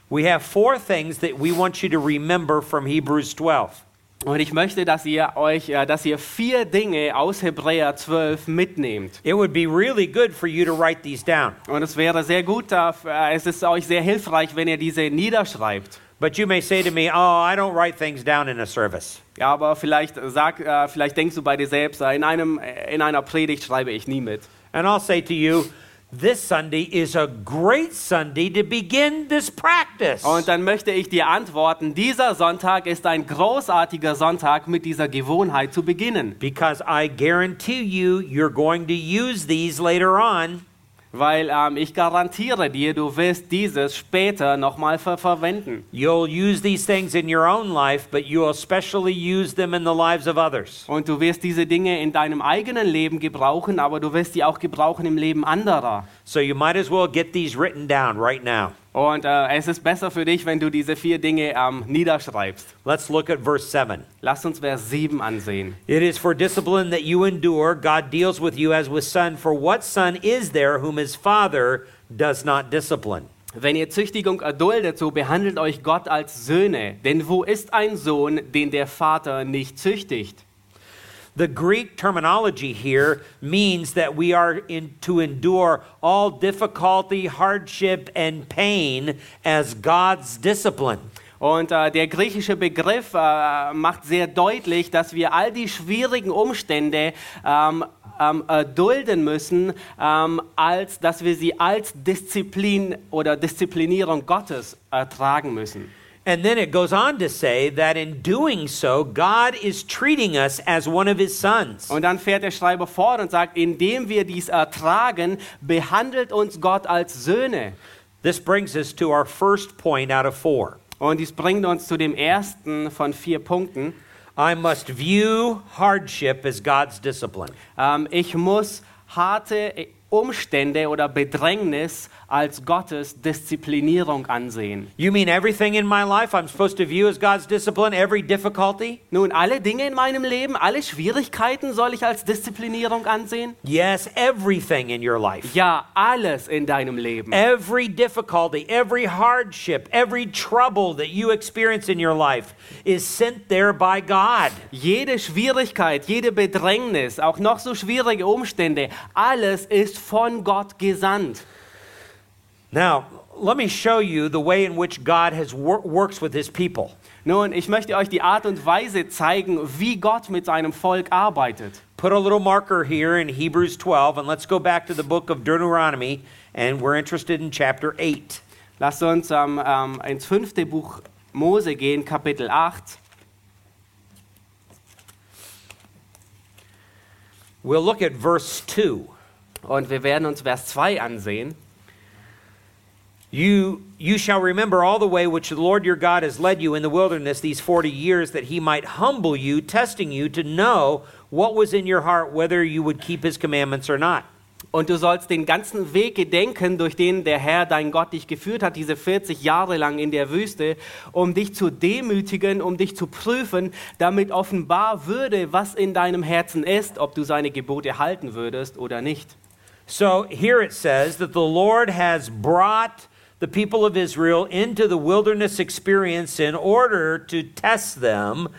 S1: We have four things that we want you to remember from Hebrews 12.
S2: Und ich möchte, dass ihr euch, äh, dass ihr vier Dinge aus Hebräer 12 mitnehmt.
S1: It would be really good for you to write these down.
S2: Und es wäre sehr gut, äh, es ist euch sehr hilfreich, wenn ihr diese niederschreibt.
S1: But you may say to me, Oh, I don't write things down in a service.
S2: Ja, aber vielleicht, sag, äh, vielleicht denkst du bei dir selbst, in, einem, in einer Predigt schreibe ich nie mit.
S1: And I'll say to you, this Sunday is a great Sunday to begin this practice.
S2: Und dann möchte ich dir antworten, dieser Sonntag ist ein großartiger Sonntag, mit dieser Gewohnheit zu beginnen.
S1: Because I guarantee you, you're going to use these later on.
S2: Weil ähm, ich garantiere dir, du wirst dieses später nochmal ver verwenden.
S1: You'll use these things in your own life, but you'll especially use them in the lives of others.
S2: Und du wirst diese Dinge in deinem eigenen Leben gebrauchen, aber du wirst die auch gebrauchen im Leben anderer.
S1: So you might as well get these written down right now.
S2: Und äh, es ist besser für dich, wenn du diese vier Dinge ähm, niederschreibst.
S1: Let's look at verse 7.
S2: Lass uns Vers 7 ansehen.
S1: It is for discipline that you endure. God deals with you as with son. For what son is there whom his father does not discipline?
S2: Wenn ihr Züchtigung erduldet, so behandelt euch Gott als Söhne. Denn wo ist ein Sohn, den der Vater nicht züchtigt?
S1: The Greek terminology here means that we are in, to endure all difficulty, hardship, and pain as God's discipline.
S2: Und äh, der griechische Begriff äh, macht sehr deutlich, dass wir all die schwierigen Umstände ähm, ähm, äh, erdulden müssen, ähm, als dass wir sie als Disziplin oder Disziplinierung Gottes ertragen müssen.
S1: And then it goes on to say that in doing so, God is treating us as one of his sons.
S2: Und dann fährt der Schreiber fort und sagt, indem wir dies ertragen, behandelt uns Gott als Söhne.
S1: This brings us to our first point out of four.
S2: Und dies bringt uns zu dem ersten von vier Punkten.
S1: I must view hardship as God's discipline.
S2: Ähm, ich muss harte Umstände oder Bedrängnis als Gottes Disziplinierung ansehen.
S1: You mean everything in my life I'm supposed to view as God's discipline? Every difficulty?
S2: Nun, alle Dinge in meinem Leben, alle Schwierigkeiten soll ich als Disziplinierung ansehen?
S1: Yes, everything in your life.
S2: Ja, alles in deinem Leben.
S1: Every difficulty, every hardship, every trouble that you experience in your life is sent there by God.
S2: Jede Schwierigkeit, jede Bedrängnis, auch noch so schwierige Umstände, alles ist von Gott gesandt.
S1: Now, let me show you the way in which God has wor- works with his people.
S2: Nun, ich möchte euch die Art und Weise zeigen, wie Gott mit seinem Volk arbeitet.
S1: Put a little marker here in Hebrews 12 and let's go back to the book of Deuteronomy and we're interested in chapter 8.
S2: Lasst uns ähm, ähm, ins fünfte Buch Mose gehen, Kapitel 8.
S1: We'll look at verse 2.
S2: Und wir werden uns Vers 2 ansehen.
S1: You, you shall remember all the way which the Lord your God has led you in the wilderness these 40 years, that he might humble you, testing you to know what was in your heart, whether you would keep his commandments or not.
S2: Und du sollst den ganzen Weg gedenken, durch den der Herr, dein Gott, dich geführt hat, diese 40 Jahre lang in der Wüste, um dich zu demütigen, um dich zu prüfen, damit offenbar würde, was in deinem Herzen ist, ob du seine Gebote halten würdest oder nicht.
S1: So here it says that the Lord has brought the people of Israel into the wilderness experience in order to test them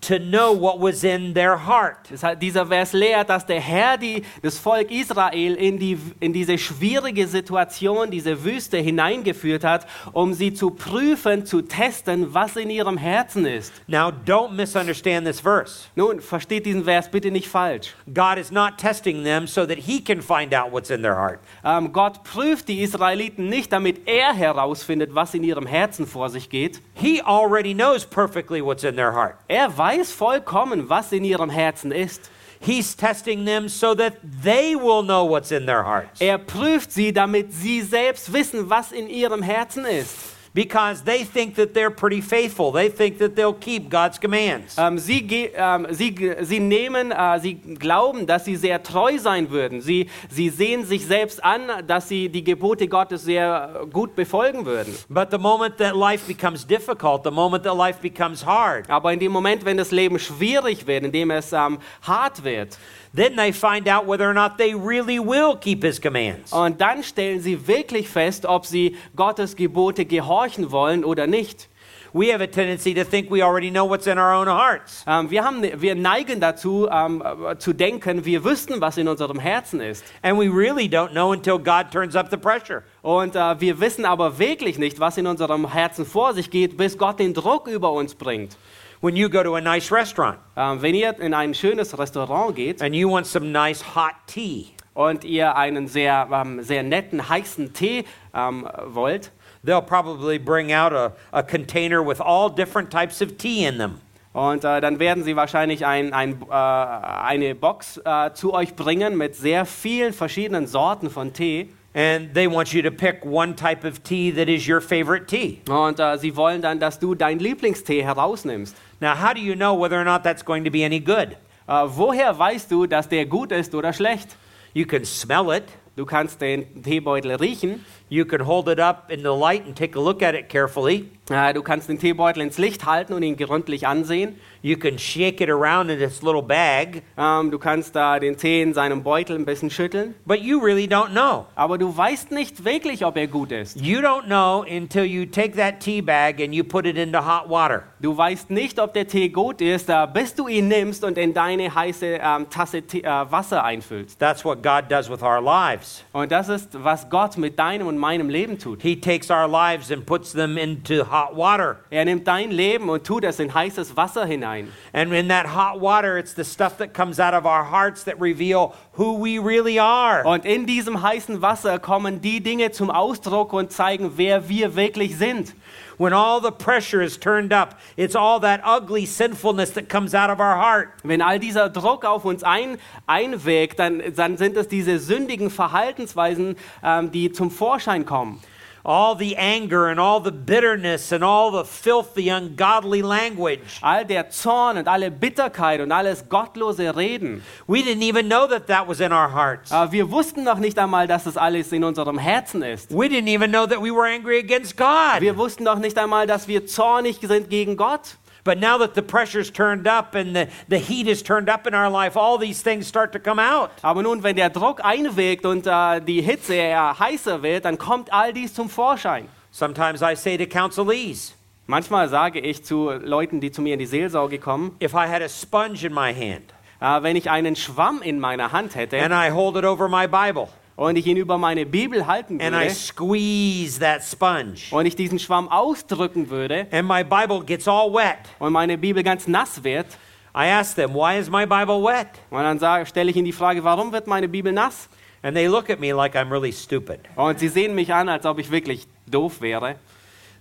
S1: to know what was in their heart.
S2: Dieser Vers lehrt, dass der Herr die, das Volk Israel in, die, in diese schwierige Situation, diese Wüste hineingeführt hat, um sie zu prüfen, zu testen, was in ihrem Herzen ist.
S1: Now, don't misunderstand this verse.
S2: Nun, versteht diesen Vers bitte nicht falsch.
S1: God is not testing them so that he can find out what's in their heart.
S2: Ähm, Gott prüft die Israeliten nicht, damit er herausfindet, was in ihrem Herzen vor sich geht.
S1: He already knows perfectly what's in their heart.
S2: Er weiß vollkommen, was in ihrem Herzen ist.
S1: He's testing them so that they will know what's in their hearts.
S2: Er prüft sie, damit sie selbst wissen, was in ihrem Herzen ist.
S1: Because they think that they're pretty faithful. They think that they'll keep God's commands.
S2: Ähm, sie, ge- ähm, sie, sie nehmen, äh, sie glauben, dass sie sehr treu sein würden. Sie, sie sehen sich selbst an, dass sie die Gebote Gottes sehr äh, gut befolgen würden.
S1: But the moment that life becomes difficult, the moment that life becomes hard,
S2: Aber in dem Moment, wenn das Leben schwierig wird, in dem es ähm, hart wird,
S1: then they find out whether or not they really will keep his commands.
S2: und dann stellen sie wirklich fest, ob sie Gottes Gebote gehorchen wollen oder nicht.
S1: we have a tendency to think we already know what's in our own hearts.
S2: Ähm, wir, haben, wir neigen dazu, ähm, äh, zu denken, wir wüssten, was in unserem Herzen ist.
S1: And we really don't know until God turns up the pressure.
S2: Und äh, wir wissen aber wirklich nicht, was in unserem Herzen vor sich geht, bis Gott den Druck über uns bringt.
S1: When you go to a nice restaurant
S2: Ähm, wenn ihr in ein schönes Restaurant geht
S1: and you want some nice hot tea,
S2: und ihr einen sehr, ähm, sehr netten, heißen Tee ähm, wollt,
S1: they'll probably bring out a, a container with all different types of tea in them.
S2: Und äh, dann werden sie wahrscheinlich ein, ein, äh, eine Box äh, zu euch bringen mit sehr vielen verschiedenen Sorten von Tee.
S1: And they want you to pick one type of tea that is your favorite tea.
S2: Und äh, sie wollen dann, dass du deinen Lieblingstee herausnimmst.
S1: Now, how do you know whether or not that's going to be any good?
S2: Äh, woher weißt du, dass der gut ist oder schlecht?
S1: You can smell it.
S2: Du kannst den Teebeutel riechen.
S1: You can hold it up in the light and take a look at it carefully.
S2: Äh, du kannst den Teebeutel ins Licht halten und ihn gründlich ansehen.
S1: You can shake it around in its little bag,
S2: Ähm, du kannst da den Tee in seinem Beutel ein bisschen schütteln.
S1: but you really don't know.
S2: Aber du weißt nicht wirklich, ob er gut ist.
S1: You don't know until you take that tea bag and you put it into hot water.
S2: Du weißt nicht, ob der Tee gut ist, äh, bis du ihn nimmst und in deine heiße ähm, Tasse Tee, äh, Wasser einfüllst.
S1: That's what God does with our lives.
S2: Und das ist, was Gott mit deinem und meinem Leben tut.
S1: He takes our lives and puts them into hot water.
S2: Er nimmt dein Leben und tut es in heißes Wasser hinein.
S1: And in that hot water, it's the stuff that comes out of our hearts that reveal who we really are.
S2: Und in diesem heißen Wasser kommen die Dinge zum Ausdruck und zeigen, wer wir wirklich sind.
S1: When all the pressure is turned up, it's all that ugly sinfulness that comes out of our heart.
S2: Wenn all dieser Druck auf uns ein, einwirkt, dann, dann sind es diese sündigen Verhaltensweisen, ähm, die zum Vorschein kommen.
S1: All the anger and all the bitterness and all the filthy, ungodly language.
S2: All der Zorn und alle Bitterkeit und alles gottlose Reden.
S1: We didn't even know that that was in our hearts.
S2: Aber wir wussten noch nicht einmal, dass das alles in unserem Herzen ist.
S1: We didn't even know that we were angry against God.
S2: Wir wussten noch nicht einmal, dass wir zornig sind gegen Gott.
S1: But now that the pressure's turned up and the, the heat is turned up in our life, all these things start to come out.
S2: Aber nun, wenn der Druck einwirkt und äh, die Hitze eher heißer wird, dann kommt all dies zum Vorschein.
S1: Sometimes I say to counselees,
S2: Manchmal sage ich zu Leuten, die zu mir in die Seelsorge kommen,
S1: if I had a sponge in my hand
S2: äh, wenn ich einen Schwamm in meiner Hand hätte
S1: and I hold it over my Bible
S2: und ich ihn über meine Bibel halten
S1: and I
S2: würde
S1: squeeze that sponge
S2: und ich diesen Schwamm ausdrücken würde
S1: and my Bible gets all wet,
S2: und meine Bibel ganz nass wird,
S1: I ask them, why is my Bible wet?
S2: und dann sage, stelle ich ihnen die Frage, warum wird meine Bibel nass?
S1: And they look at me like I'm really stupid.
S2: Und sie sehen mich an, als ob ich wirklich doof wäre.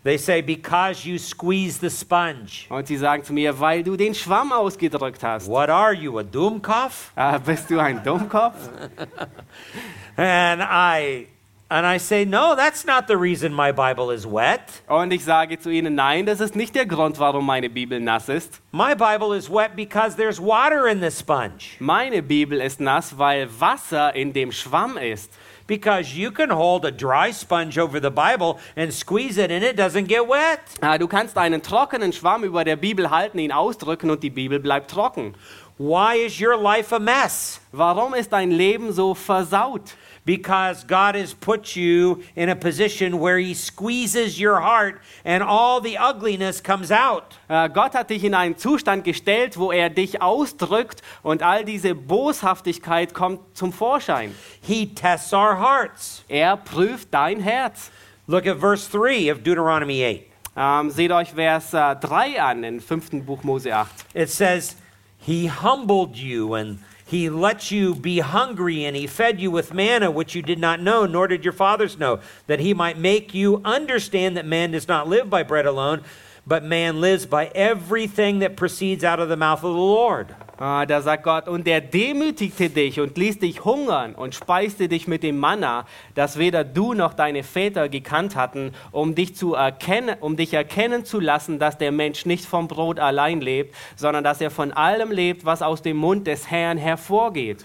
S1: They say, because you squeeze the sponge.
S2: Und sie sagen zu mir, weil du den Schwamm ausgedrückt hast.
S1: What are you, a Doomkopf?
S2: Äh, bist du ein Dummkopf? [laughs]
S1: And I and I say, no, that's not the reason my Bible is wet.
S2: Und ich sage zu ihnen, nein, das ist nicht der Grund, warum meine Bibel nass ist.
S1: My Bible is wet because there's water in the sponge.
S2: Meine Bibel ist nass, weil Wasser in dem Schwamm ist.
S1: Because you can hold a dry sponge over the Bible and squeeze it and it doesn't get wet.
S2: Äh, Du kannst einen trockenen Schwamm über der Bibel halten, ihn ausdrücken und die Bibel bleibt trocken.
S1: Why is your life a mess?
S2: Warum ist dein Leben so versaut?
S1: Because God has put you in a position where He squeezes your heart and all the ugliness comes out.
S2: Äh, Gott hat dich in einen Zustand gestellt, wo er dich ausdrückt und all diese Boshaftigkeit kommt zum Vorschein.
S1: He tests our hearts.
S2: Er prüft dein Herz.
S1: Look at verse 3 of Deuteronomy 8.
S2: Ähm, seht euch Vers 3 an, im fünften Buch Mose 8.
S1: It says, He humbled you and he let you be hungry, and he fed you with manna, which you did not know, nor did your fathers know, that he might make you understand that man does not live by bread alone, but man lives by everything that proceeds out of the mouth of the Lord.
S2: Ah, da sagt Gott, und er demütigte dich und ließ dich hungern und speiste dich mit dem Manna, das weder du noch deine Väter gekannt hatten, um dich, zu erkennen, um dich erkennen zu lassen, dass der Mensch nicht vom Brot allein lebt, sondern dass er von allem lebt, was aus dem Mund des Herrn hervorgeht.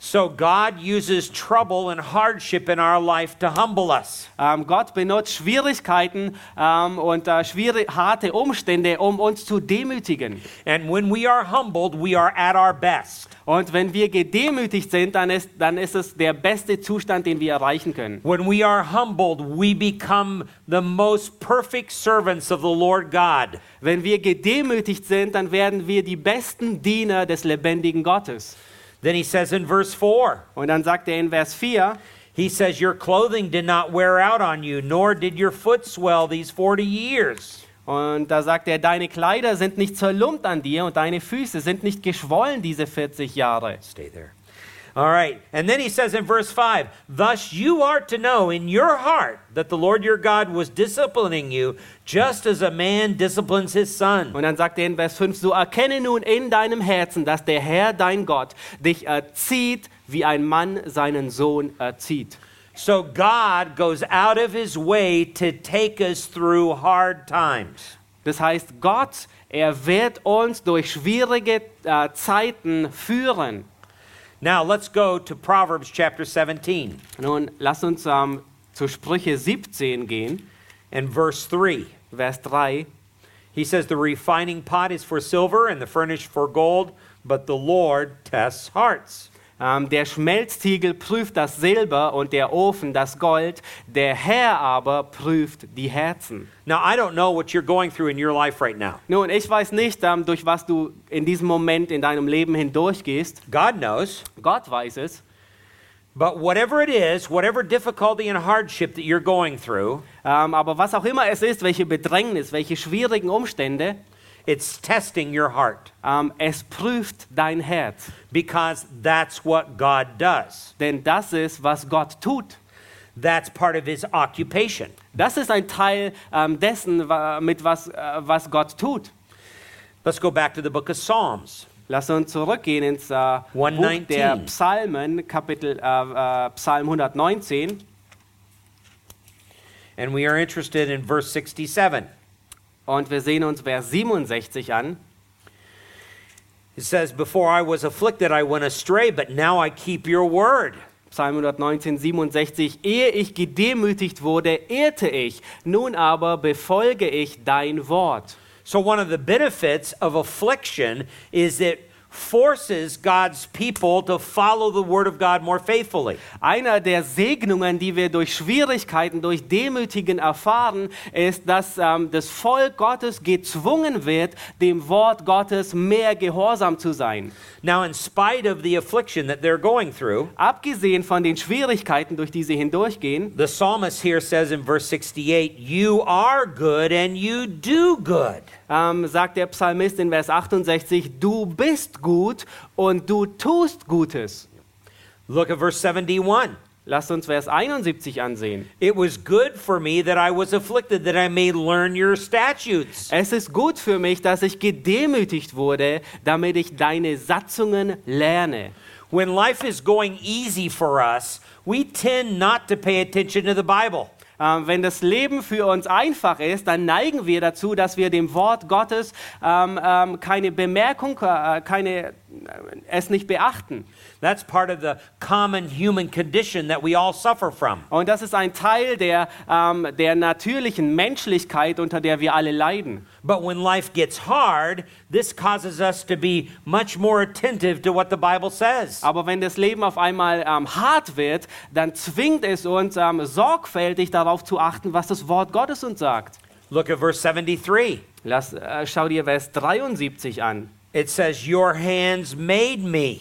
S1: So God uses trouble and hardship in our life to humble us.
S2: Ähm, Gott benutzt Schwierigkeiten ähm, und äh, schwierig, harte Umstände, um uns zu demütigen.
S1: And when we are humbled, we are at our best.
S2: Und wenn wir gedemütigt sind, dann ist, dann ist es der beste Zustand, den wir erreichen können.
S1: When we are humbled, we become the most perfect servants of the Lord God.
S2: Wenn wir gedemütigt sind, dann werden wir die besten Diener des lebendigen Gottes.
S1: Then he says in verse 4,
S2: Und dann sagt er in Vers 4,
S1: he says, Your clothing did not wear out on you, nor did your foot swell these 40 years.
S2: und da sagt er, deine Kleider sind nicht zerlumpt an dir und deine Füße sind nicht geschwollen diese 40 Jahre.
S1: Stay there. All right. And then he says in verse 5 Thus you are to know in your heart that the Lord your God was disciplining you, just as a man disciplines his son.
S2: Und dann sagt er in Vers 5, so erkenne nun in deinem Herzen, dass der Herr, dein Gott, dich erzieht, wie ein Mann seinen Sohn erzieht.
S1: So God goes out of his way to take us through hard times.
S2: Das heißt, Gott, er wird uns durch schwierige äh, Zeiten führen.
S1: Now let's go to Proverbs chapter 17
S2: Nun, lass uns ähm, zu Sprüche 17 gehen,
S1: and verse 3.
S2: Vers 3.
S1: He says, The refining pot is for silver and the furnace for gold, but the Lord tests hearts.
S2: Ähm, der Schmelztiegel prüft das Silber und der Ofen das Gold, der Herr aber prüft die Herzen.
S1: Now, I don't know what you're going through in your life right now.
S2: Nun, ich weiß nicht, ähm, durch was du in diesem Moment in deinem Leben hindurchgehst.
S1: God knows.
S2: Gott weiß es.
S1: But whatever it is, whatever difficulty and hardship that you're going through,
S2: Ähm, aber was auch immer es ist, welche Bedrängnis, welche schwierigen Umstände,
S1: it's testing your heart
S2: ähm, es prüft dein Herz.
S1: because that's what God does.
S2: Denn das ist, was Gott tut.
S1: That's part of his occupation.
S2: Das ist ein Teil ähm, dessen, mit was, äh, was Gott tut.
S1: Let's go back to the book of Psalms.
S2: Lass uns zurückgehen ins äh, Buch
S1: 119.
S2: der Psalmen, Kapitel äh, äh, Psalm 119.
S1: And we are interested in verse 67.
S2: Und wir sehen uns Vers 67 an.
S1: It says, Before I was afflicted, I went astray, but now I keep your word.
S2: Psalm 119, 67. Ehe ich gedemütigt wurde, ehrte ich. Nun aber befolge ich dein Wort.
S1: So, one of the benefits of affliction is it forces God's people to follow the word of God more faithfully.
S2: Einer der Segnungen, die wir durch Schwierigkeiten, durch Demütigen erfahren, ist, dass ähm, das Volk Gottes gezwungen wird, dem Wort Gottes mehr gehorsam zu sein.
S1: Now, in spite of the affliction that they're going through,
S2: Abgesehen von den Schwierigkeiten, durch die sie hindurchgehen,
S1: the psalmist here says in verse 68, You are good and you do good.
S2: Ähm, sagt der Psalmist in Vers 68, du bist gut und du tust Gutes.
S1: Look at verse 71.
S2: Lasst uns Vers 71 ansehen.
S1: It was good for me that I was afflicted, that I may learn your statutes.
S2: Es ist gut für mich, dass ich gedemütigt wurde, damit ich deine Satzungen lerne.
S1: When life is going easy for us, we tend not to pay attention to the Bible.
S2: Ähm, wenn das Leben für uns einfach ist, dann neigen wir dazu, dass wir dem Wort Gottes ähm, ähm, keine Bemerkung, äh, keine, es nicht beachten.
S1: That's part of the common human condition that we all suffer from.
S2: Und das ist ein Teil der, ähm, der natürlichen Menschlichkeit, unter der wir alle leiden.
S1: But when life gets hard, this causes us to be much more attentive to what the Bible says.
S2: Aber wenn das Leben auf einmal ähm, hart wird, dann zwingt es uns, ähm, sorgfältig darauf zu achten, was das Wort Gottes uns sagt.
S1: Look at verse 73.
S2: Lass, äh, schau dir Vers 73 an.
S1: It says, Your hands made me.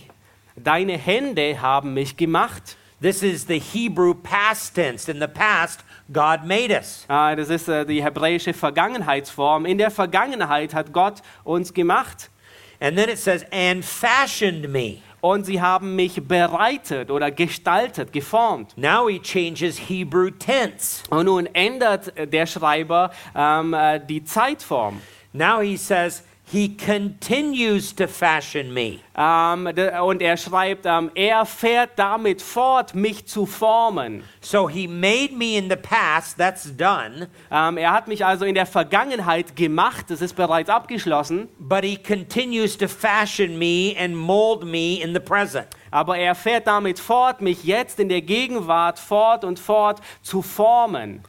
S2: Deine Hände haben mich gemacht.
S1: This is the Hebrew past tense. In the past, God made us.
S2: Ah, das ist äh, die hebräische Vergangenheitsform. In der Vergangenheit hat Gott uns gemacht.
S1: And then it says, And fashioned me.
S2: Und sie haben mich bereitet oder gestaltet, geformt.
S1: Now he changes Hebrew tense.
S2: Und nun ändert der Schreiber ähm, äh, die Zeitform.
S1: Now he says, He continues to fashion me.
S2: Ähm, de- und er schreibt, ähm, er fährt damit fort, mich zu formen.
S1: So he made me in the past, that's done,
S2: Ähm, er hat mich also in der Vergangenheit gemacht, das ist bereits abgeschlossen.
S1: but he continues to fashion me and mold me in the present.
S2: Aber er fährt damit fort, mich jetzt in der Gegenwart fort und fort zu formen.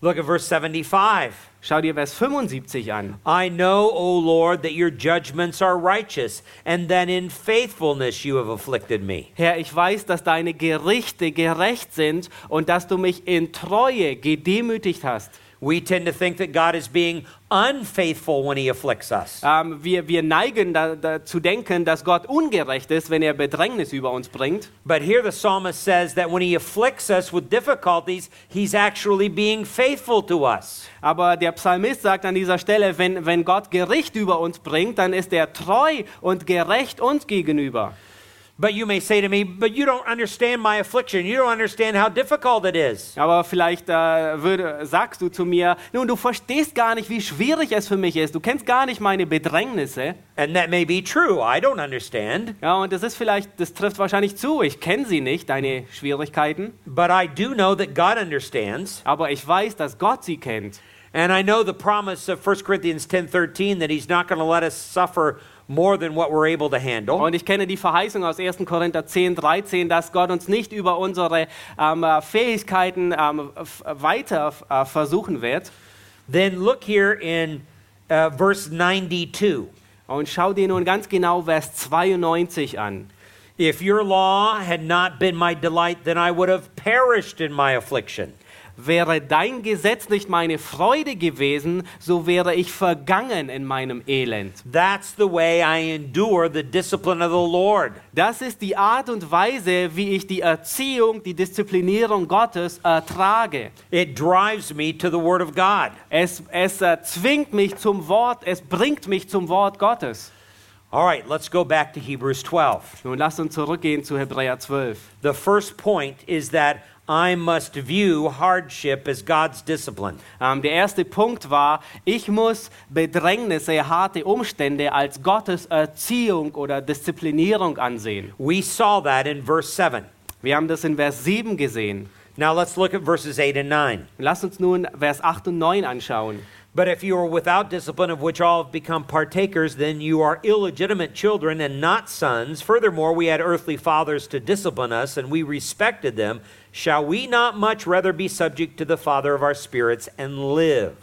S1: Look at verse 75.
S2: Schau dir Vers 75 an.
S1: I know, O Lord, that your judgments are righteous, and that in faithfulness you have afflicted me.
S2: Herr, ich weiß, dass deine Gerichte gerecht sind und dass du mich in Treue gedemütigt hast.
S1: We tend to think that God is being unfaithful when he afflicts us.
S2: Ähm, wir, wir neigen da, da, zu denken, dass Gott ungerecht ist, wenn er Bedrängnis über uns bringt.
S1: But here the psalmist says that when he afflicts us with difficulties, he's actually being faithful to us.
S2: Aber der Psalmist sagt an dieser Stelle, wenn, wenn Gott Gericht über uns bringt, dann ist er treu und gerecht uns gegenüber.
S1: But you may say to me, but you don't understand my affliction. You don't understand how difficult it is.
S2: Aber vielleicht äh, würde, sagst du zu mir, nun, du verstehst gar nicht, wie schwierig es für mich ist. Du kennst gar nicht meine Bedrängnisse.
S1: And that may be true. I don't understand.
S2: Ja, und das ist vielleicht, das trifft wahrscheinlich zu. Ich kenne sie nicht, deine Schwierigkeiten.
S1: But I do know that God understands.
S2: Aber ich weiß, dass Gott sie kennt.
S1: And I know the promise of 1 Corinthians 10:13 that he's not going to let us suffer more than what we're able to handle.
S2: Und ich kenne die Verheißung aus 1. Korinther 10, 13, dass Gott uns nicht über unsere ähm, Fähigkeiten ähm, weiter äh, versuchen wird.
S1: Then look here in uh, verse 92.
S2: Und schau dir nun ganz genau Vers 92 an.
S1: If your law had not been my delight, then I would have perished in my affliction.
S2: Wäre dein Gesetz nicht meine Freude gewesen, so wäre ich vergangen in meinem Elend.
S1: That's the way I endure the discipline of the Lord.
S2: Das ist die Art und Weise, wie ich die Erziehung, die Disziplinierung Gottes ertrage.
S1: It drives me to the Word of God.
S2: Es, es äh, zwingt mich zum Wort, es bringt mich zum Wort Gottes.
S1: All right, let's go back to Hebrews 12.
S2: Nun lasst uns zurückgehen zu Hebräer 12.
S1: The first point is that I must view hardship as God's discipline.
S2: Ähm, der erste Punkt war, ich muss Bedrängnisse, harte Umstände als Gottes Erziehung oder Disziplinierung ansehen.
S1: We saw that in verse 7.
S2: Wir haben das in Vers 7 gesehen.
S1: Now let's look at verses 8 and 9.
S2: Lasst uns nun Vers 8 und 9 anschauen.
S1: But if you are without discipline, of which all have become partakers, then you are illegitimate children and not sons. Furthermore, we had earthly fathers to discipline us, and we respected them. Shall we not much rather be subject to the Father of our spirits and live?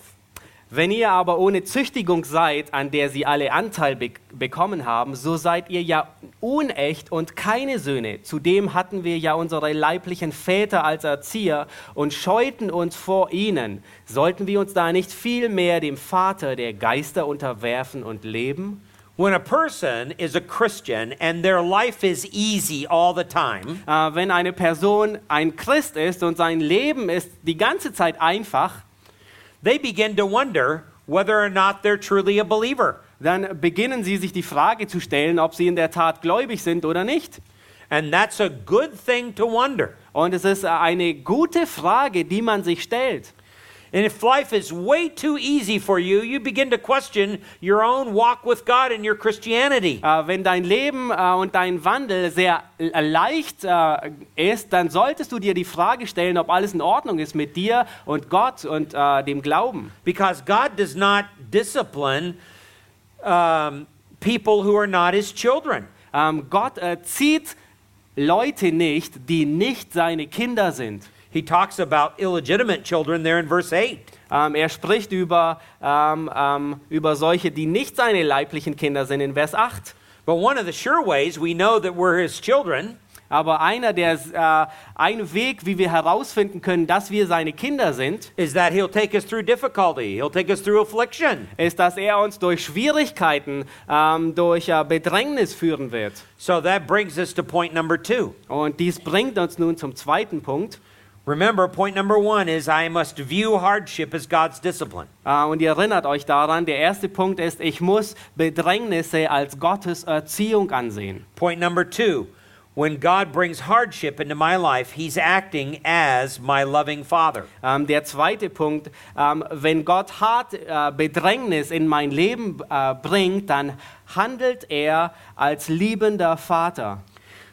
S2: Wenn ihr aber ohne Züchtigung seid, an der sie alle Anteil be bekommen haben, so seid ihr ja unecht und keine Söhne. Zudem hatten wir ja unsere leiblichen Väter als Erzieher und scheuten uns vor ihnen. Sollten wir uns da nicht viel mehr dem Vater der Geister unterwerfen und leben?
S1: When a person is a Christian and their life is easy all the time,
S2: Äh, wenn eine Person ein Christ ist und sein Leben ist die ganze Zeit einfach,
S1: they begin to wonder whether or not they're truly a believer.
S2: dann beginnen sie sich die Frage zu stellen, ob sie in der Tat gläubig sind oder nicht.
S1: And that's a good thing to wonder.
S2: Und es ist eine gute Frage, die man sich stellt.
S1: And if life is way too easy for you, you begin to question your own walk with God and your Christianity.
S2: Äh, wenn dein Leben äh, und dein Wandel sehr äh, leicht äh, ist, dann solltest du dir die Frage stellen, ob alles in Ordnung ist mit dir und Gott und dem Glauben.
S1: Because God does not discipline um, people who are not his children.
S2: Ähm, Gott erzieht Leute nicht, die nicht seine Kinder sind.
S1: He talks about illegitimate children there in verse 8.
S2: Ähm, er spricht über, ähm, ähm, über solche, die nicht seine leiblichen Kinder sind in Vers 8.
S1: But one of the sure ways we know that we're his children
S2: Aber einer der, äh, ein Weg, wie wir herausfinden können, dass wir seine Kinder sind,
S1: is that he'll take us through difficulty, he'll take us through affliction.
S2: ist, dass er uns durch Schwierigkeiten, ähm, durch äh, Bedrängnis führen wird.
S1: So that brings us to point number two.
S2: Und dies bringt uns nun zum zweiten Punkt.
S1: Remember, point number one is I must view hardship as God's discipline.
S2: Äh, und ihr erinnert euch daran, der erste Punkt ist, ich muss Bedrängnisse als Gottes Erziehung ansehen.
S1: Point number two when God brings hardship into my life, He's acting as my loving Father.
S2: Ähm, der zweite Punkt, ähm, wenn Gott hart äh, Bedrängnis in mein Leben äh, bringt, dann handelt er als liebender Vater.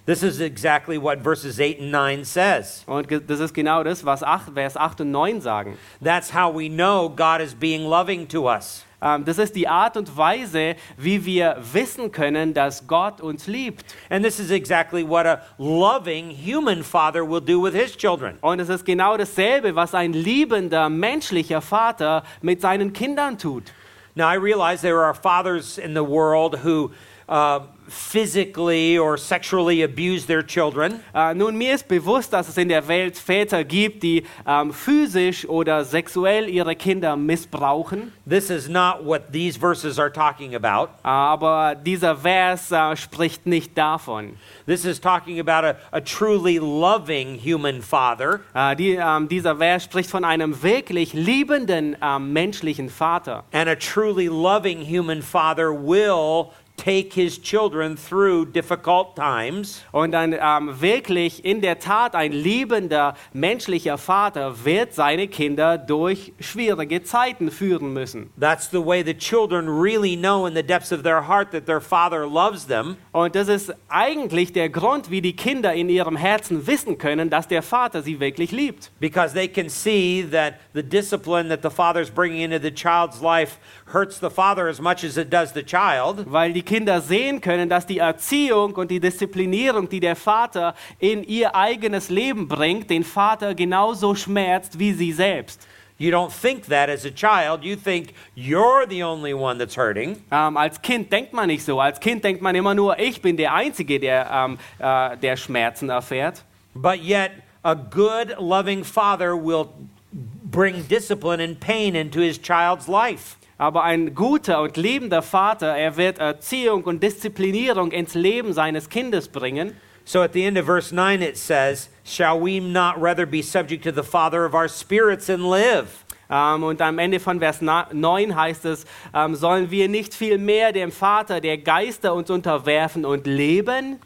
S1: This is exactly what verses 8 and 9 says.
S2: Und das ist genau das, was 8, Vers 8 und 9 sagen.
S1: That's how we know God is being loving to us.
S2: Ähm, das ist die Art und Weise, wie wir wissen können, dass Gott uns liebt.
S1: And this is exactly what a loving human father will do with his children.
S2: Und es ist genau dasselbe, was ein liebender menschlicher Vater mit seinen Kindern tut.
S1: Now, I realize there are fathers in the world who uh, physically or sexually abuse their children.
S2: Äh, nun, mir ist bewusst, dass es in der Welt Väter gibt, die ähm, physisch oder sexuell ihre Kinder missbrauchen.
S1: This is not what these verses are talking about.
S2: Aber dieser Vers äh, spricht nicht davon.
S1: This is talking about a, a truly loving human father
S2: Äh, die, ähm, dieser Vers spricht von einem wirklich liebenden ähm, menschlichen Vater.
S1: and a truly loving human father will take his children through difficult times.
S2: Und ein ähm, wirklich in der Tat ein liebender menschlicher Vater wird seine Kinder durch schwierige Zeiten führen müssen.
S1: That's the way the children really know in the depths of their heart that their father loves them.
S2: Und das ist eigentlich der Grund, wie die Kinder in ihrem Herzen wissen können, dass der Vater sie wirklich liebt.
S1: because they can see that the discipline that the father's bringing into the child's life hurts the father as much as it does the child.
S2: Weil die Kinder sehen können, dass die Erziehung und die Disziplinierung, die der Vater in ihr eigenes Leben bringt, den Vater genauso schmerzt wie sie selbst.
S1: You don't think that as a child. You think you're the only one that's hurting.
S2: Ähm, als Kind denkt man nicht so. Als Kind denkt man immer nur, ich bin der Einzige, der, ähm, äh, der Schmerzen erfährt.
S1: But yet, a good, loving father will bring discipline and pain into his child's life.
S2: Aber ein guter und liebender Vater, er wird Erziehung und Disziplinierung ins Leben seines Kindes bringen.
S1: So at the end of verse 9, it says, Shall we not rather be subject to the Father of our spirits and live?
S2: Ähm, und am Ende von Vers na- 9 heißt es, ähm, sollen wir nicht viel mehr dem Vater der Geister uns unterwerfen und leben?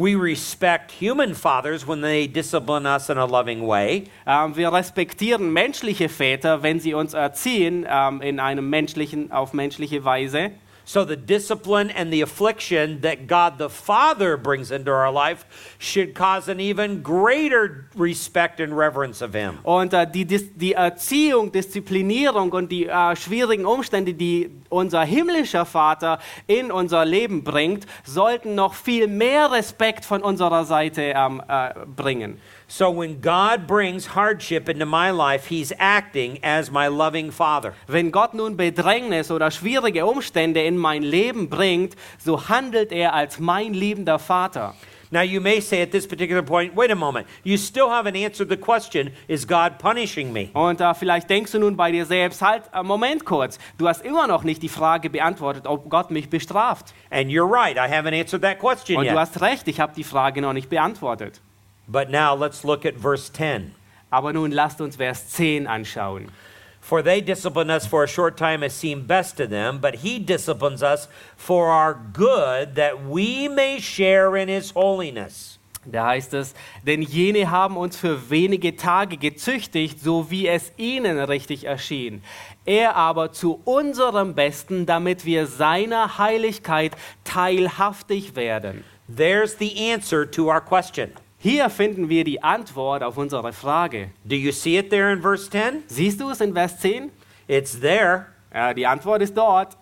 S1: We respect human fathers when they discipline us in a loving way.
S2: Ähm, wir respektieren menschliche Väter, wenn sie uns erziehen ähm, in einem menschlichen, auf menschliche Weise.
S1: So the discipline and the affliction that God the Father brings into our life should cause an even greater respect and reverence of Him.
S2: Und äh, die, die Erziehung, Disziplinierung und die äh, schwierigen Umstände, die unser himmlischer Vater in unser Leben bringt, sollten noch viel mehr Respekt von unserer Seite ähm, äh, bringen.
S1: So when God brings hardship into my life, He's acting as my loving Father.
S2: Wenn Gott nun Bedrängnis oder schwierige Umstände in mein Leben bringt, so handelt er als mein liebender Vater.
S1: Now, you may say at this particular point, wait a moment, you still haven't answered the question is God punishing me?
S2: Und äh, vielleicht denkst du nun bei dir selbst, halt, äh, Moment kurz, du hast immer noch nicht die Frage beantwortet, ob Gott mich bestraft.
S1: And you're right, I haven't answered that question
S2: Und du
S1: yet.
S2: hast recht, ich habe die Frage noch nicht beantwortet.
S1: But now let's look at verse 10.
S2: Aber nun lasst uns Vers 10 anschauen.
S1: For they discipline us for a short time as seemed best to them, but he disciplines us for our good, that we may share in his holiness.
S2: Da heißt es, denn jene haben uns für wenige Tage gezüchtigt, so wie es ihnen richtig erschien. Er aber zu unserem Besten, damit wir seiner Heiligkeit teilhaftig werden.
S1: There's the answer to our question.
S2: Hier finden wir die Antwort auf unsere Frage.
S1: Do you see it there in verse 10?
S2: Siehst du es in Vers 10?
S1: It's there.
S2: Ja, die Antwort ist dort.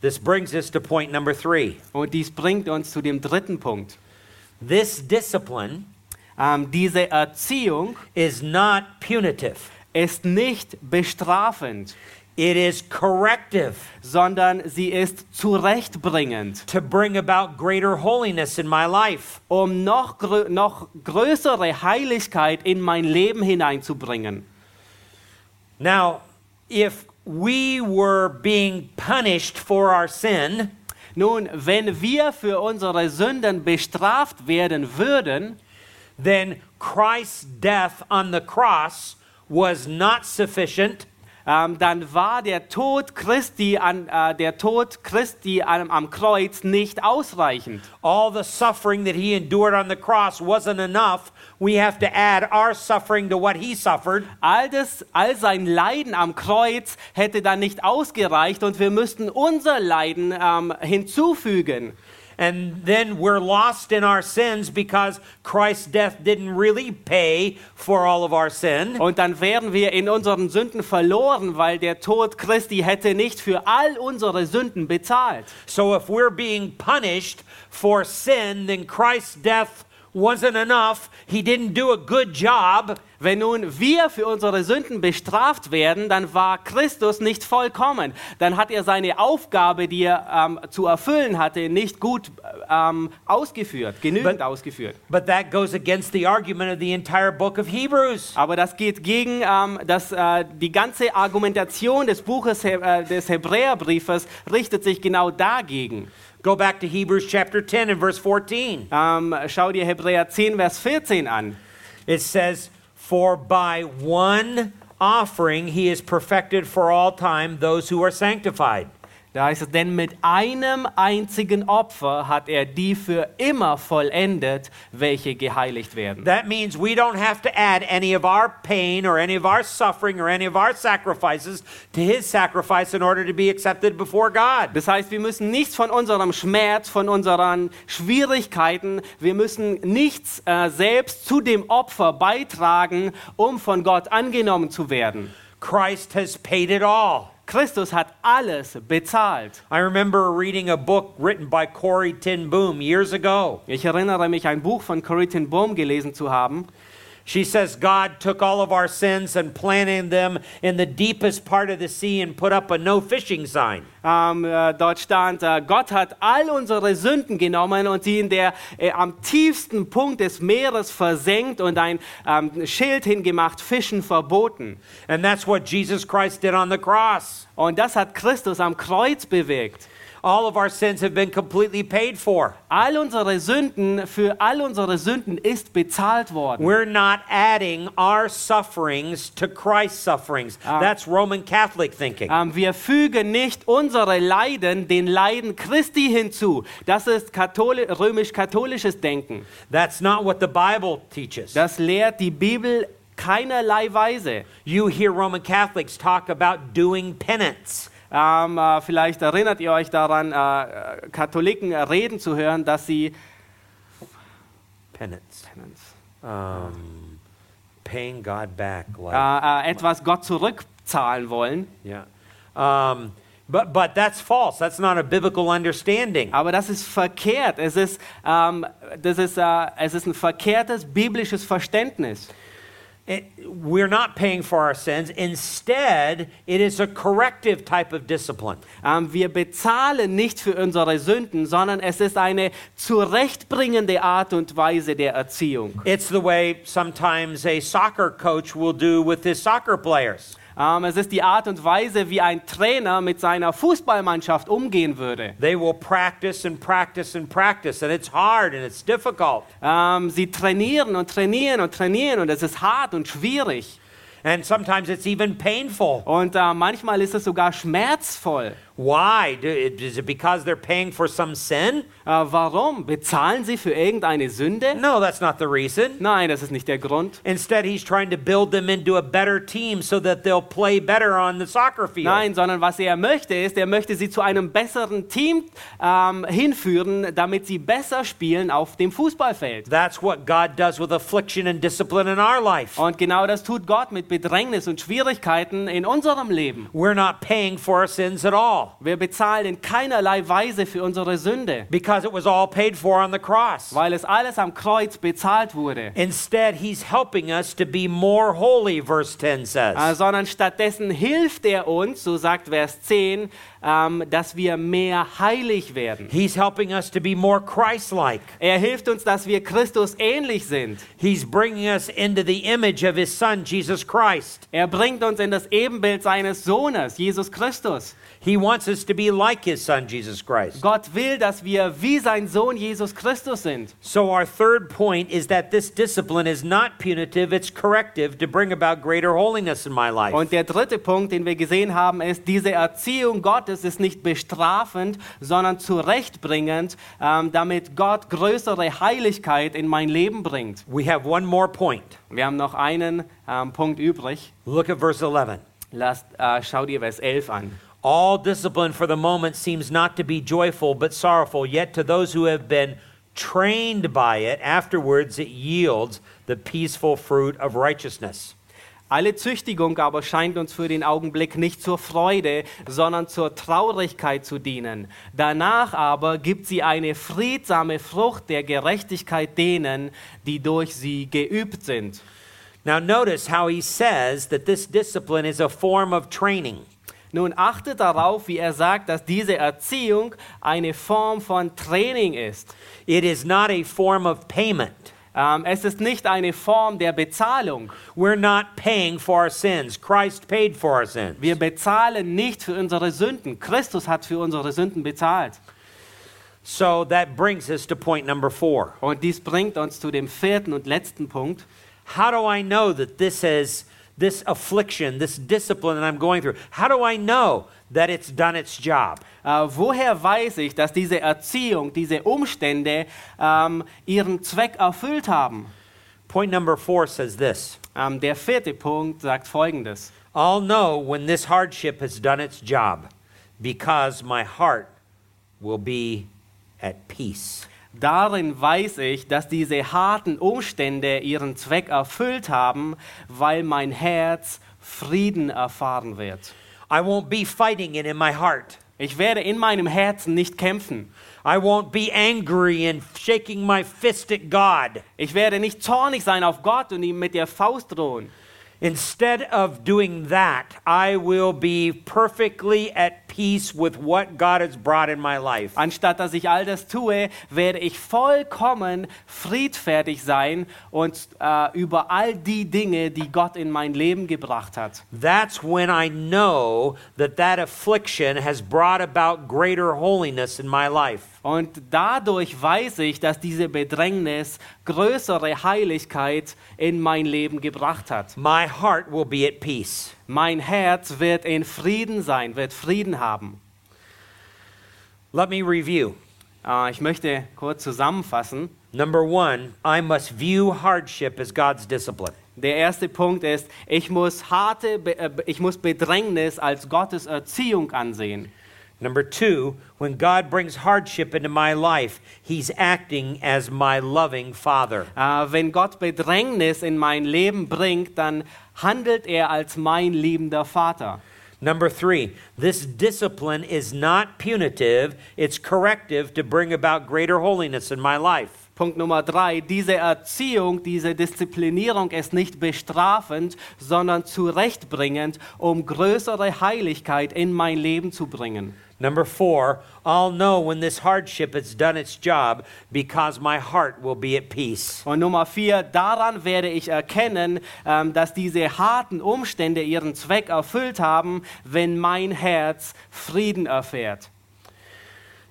S1: This brings us to point number three.
S2: Und dies bringt uns zu dem dritten Punkt.
S1: This discipline
S2: Ähm, diese Erziehung
S1: is not punitive,
S2: ist nicht bestrafend,
S1: it is corrective
S2: sondern sie ist zurechtbringend,
S1: to bring about greater holiness in my life.
S2: um noch, grö noch größere Heiligkeit in mein Leben hineinzubringen.
S1: Now, if we were being punished for our sin,
S2: Nun, wenn wir für unsere Sünden bestraft werden würden,
S1: then Christ's death on the cross was not sufficient
S2: ähm, dann war der Tod Christi, an, äh, der Tod Christi am, am Kreuz nicht ausreichend.
S1: All the suffering that he endured on the cross wasn't enough. We have to add our suffering to what he suffered.
S2: All, das, all sein Leiden am Kreuz hätte dann nicht ausgereicht und wir müssten unser Leiden ähm, hinzufügen.
S1: And then we're lost in our sins because Christ's death didn't really pay for all of our sin.
S2: Und dann wären wir in unseren Sünden verloren, weil der Tod Christi hätte nicht für all unsere Sünden bezahlt.
S1: So if we're being punished for sin, then Christ's death wasn't enough. He didn't do a good job.
S2: Wenn nun wir für unsere Sünden bestraft werden, dann war Christus nicht vollkommen. Dann hat er seine Aufgabe, die er ähm, zu erfüllen hatte, nicht gut ähm, ausgeführt, genügend
S1: But-
S2: ausgeführt.
S1: But that goes against the argument of the entire book of Hebrews.
S2: Aber das geht gegen ähm, das, äh, die ganze Argumentation des Buches He äh, des Hebräerbriefes richtet sich genau dagegen.
S1: Go back to Hebrews chapter 10 and verse 14.
S2: Ähm, schau dir Hebräer 10, Vers 14 an.
S1: It says, For by one offering he has perfected for all time those who are sanctified.
S2: Da heißt es, denn mit einem einzigen Opfer hat er die für immer vollendet, welche geheiligt werden.
S1: That means we don't have to add any of our pain or any of our suffering or any of our sacrifices to his sacrifice in order to be accepted before God.
S2: Das heißt, wir müssen nichts von unserem Schmerz, von unseren Schwierigkeiten, wir müssen nichts äh, selbst zu dem Opfer beitragen, um von Gott angenommen zu werden.
S1: Christ has paid it all.
S2: Christus hat alles bezahlt.
S1: I remember reading a book written by Corey Ten Boom years ago.
S2: Ich erinnere mich, ein Buch von Corrie ten Boom gelesen zu haben.
S1: She says God took all of our sins and planted them in the deepest part of the sea and put up a no fishing sign.
S2: Ähm, äh, dort stand, äh, Gott hat all unsere Sünden genommen und sie in der äh, am tiefsten Punkt des Meeres versenkt und ein ähm, Schild hingemacht, Fischen verboten.
S1: And that's what Jesus Christ did on the cross.
S2: Und das hat Christus am Kreuz bewegt.
S1: All of our sins have been completely paid for.
S2: All unsere Sünden, für all unsere Sünden ist bezahlt worden.
S1: We're not adding our sufferings to Christ's sufferings. Ah. That's Roman Catholic thinking.
S2: Ähm, wir fügen nicht unsere Leiden den Leiden Christi hinzu. Das ist katholi römisch-katholisches Denken.
S1: That's not what the Bible teaches.
S2: Das lehrt die Bibel keinerlei Weise.
S1: You hear Roman Catholics talk about doing penance.
S2: Ähm, äh, vielleicht erinnert ihr euch daran, äh, Katholiken reden zu hören, dass sie
S1: Penance. Um, paying God back. Like,
S2: äh, äh, etwas Gott zurückzahlen wollen.
S1: yeah. Um, but, but that's false. That's not a biblical understanding.
S2: Aber das ist verkehrt. Es ist, ähm, das ist, äh, es ist ein verkehrtes biblisches Verständnis.
S1: It- we're not paying for our sins. Instead, it is a corrective type of discipline.
S2: Ähm, wir bezahlen nicht für unsere Sünden, sondern es ist eine zurechtbringende Art und Weise der Erziehung.
S1: It's the way sometimes a soccer coach will do with his soccer players.
S2: Ähm, es ist die Art und Weise, wie ein Trainer mit seiner Fußballmannschaft umgehen würde.
S1: They will practice and practice and practice, and it's hard and it's difficult.
S2: Ähm, sie trainieren und trainieren und trainieren und es ist hart und schwierig.
S1: And sometimes it's even painful.
S2: Und äh, manchmal ist es sogar schmerzvoll.
S1: Why? Is it because they're paying for some sin?
S2: Äh, warum? Bezahlen sie für irgendeine Sünde?
S1: No, that's not the reason.
S2: Nein, das ist nicht der Grund.
S1: Instead, he's trying to build them into a better team so that they'll play better on the soccer field.
S2: Nein, sondern was er möchte, ist, er möchte sie zu einem besseren Team ähm, hinführen, damit sie besser spielen auf dem Fußballfeld.
S1: That's what God does with affliction and discipline in our life.
S2: Und genau das tut Gott mit Bedrängnis und Schwierigkeiten in unserem Leben.
S1: We're not paying for our sins at all
S2: Wir bezahlen in keinerlei Weise für unsere Sünde,
S1: because it was all paid for on the cross.
S2: weil es alles am Kreuz bezahlt wurde.
S1: Instead, he's helping us to be more holy, verse 10
S2: Äh,
S1: says.
S2: sondern stattdessen hilft er uns, so sagt Vers 10, ähm, dass wir mehr heilig werden.
S1: He's helping us to be more Christ like.
S2: Er hilft uns, dass wir Christus ähnlich sind.
S1: He's bringing us into the image of his son, Jesus Christ.
S2: Er bringt uns in das Ebenbild seines Sohnes, Jesus Christus.
S1: He wants us to be like his son, Jesus Christ.
S2: Gott will, dass wir wie sein Sohn Jesus Christus sind.
S1: So, our third point is that this discipline is not punitive, it's corrective to bring about greater holiness in my life.
S2: Und der dritte Punkt, den wir gesehen haben, ist, diese Erziehung Gottes ist nicht bestrafend, sondern zurechtbringend, ähm, damit Gott größere Heiligkeit in mein Leben bringt.
S1: We have one more point.
S2: Wir haben noch einen ähm, Punkt übrig.
S1: Look at verse 11.
S2: Lasst, äh, schau dir Vers 11 an.
S1: All discipline for the moment seems not to be joyful but sorrowful, yet to those who have been trained by it, afterwards it yields the peaceful fruit of righteousness.
S2: Alle Züchtigung aber scheint uns für den Augenblick nicht zur Freude, sondern zur Traurigkeit zu dienen. Danach aber gibt sie eine friedsame Frucht der Gerechtigkeit denen, die durch sie geübt sind.
S1: Now, notice how he says that this discipline is a form of training.
S2: Nun achtet darauf, wie er sagt, dass diese Erziehung eine Form von Training ist.
S1: It is not a form of payment.
S2: Ähm, es ist nicht eine Form der Bezahlung.
S1: We're not paying for our sins. Christ paid for our sins.
S2: Wir bezahlen nicht für unsere Sünden. Christus hat für unsere Sünden bezahlt.
S1: So that brings us to point number four.
S2: Und dies bringt uns zu dem vierten und letzten Punkt.
S1: How do I know that this is this affliction, this discipline that I'm going through? How do I know that it's done its job?
S2: Äh, woher weiß ich, dass diese Erziehung, diese Umstände ähm, ihren Zweck erfüllt haben?
S1: Point number four says this
S2: Ähm, der vierte Punkt sagt folgendes.
S1: I'll know when this hardship has done its job because my heart will be at peace.
S2: Darin weiß ich, dass diese harten Umstände ihren Zweck erfüllt haben, weil mein Herz Frieden erfahren wird.
S1: I won't be fighting it in my heart.
S2: Ich werde in meinem Herzen nicht kämpfen.
S1: I won't be angry and shaking my fist at God.
S2: Ich werde nicht zornig sein auf Gott und ihm mit der Faust drohen.
S1: Instead of doing that, I will be perfectly at peace with what God has brought in my life.
S2: Anstatt dass ich all das tue, werde ich vollkommen friedfertig sein und äh, über all die Dinge, die Gott in mein Leben gebracht hat.
S1: That's when I know that that affliction has brought about greater holiness in my life.
S2: Und dadurch weiß ich, dass diese Bedrängnis größere Heiligkeit in mein Leben gebracht hat.
S1: My heart will be at peace.
S2: Mein Herz wird in Frieden sein, wird Frieden haben.
S1: Let me review.
S2: Äh, ich möchte kurz zusammenfassen.
S1: Number one, I must view hardship as God's discipline.
S2: Der erste Punkt ist, ich muss harte, äh, ich muss Bedrängnis als Gottes Erziehung ansehen.
S1: Number two, when God brings hardship into my life, He's acting as my loving Father.
S2: Äh, wenn Gott Bedrängnis in mein Leben bringt, dann handelt er als mein liebender Vater.
S1: Number three, this discipline is not punitive, it's corrective to bring about greater holiness in my life.
S2: Punkt Nummer drei, diese Erziehung, diese Disziplinierung ist nicht bestrafend, sondern zurechtbringend, um größere Heiligkeit in mein Leben zu bringen.
S1: Number four, I'll know when this hardship has done its job because my heart will be at peace.
S2: Und Nummer vier, daran werde ich erkennen, ähm, dass diese harten Umstände ihren Zweck erfüllt haben, wenn mein Herz Frieden erfährt.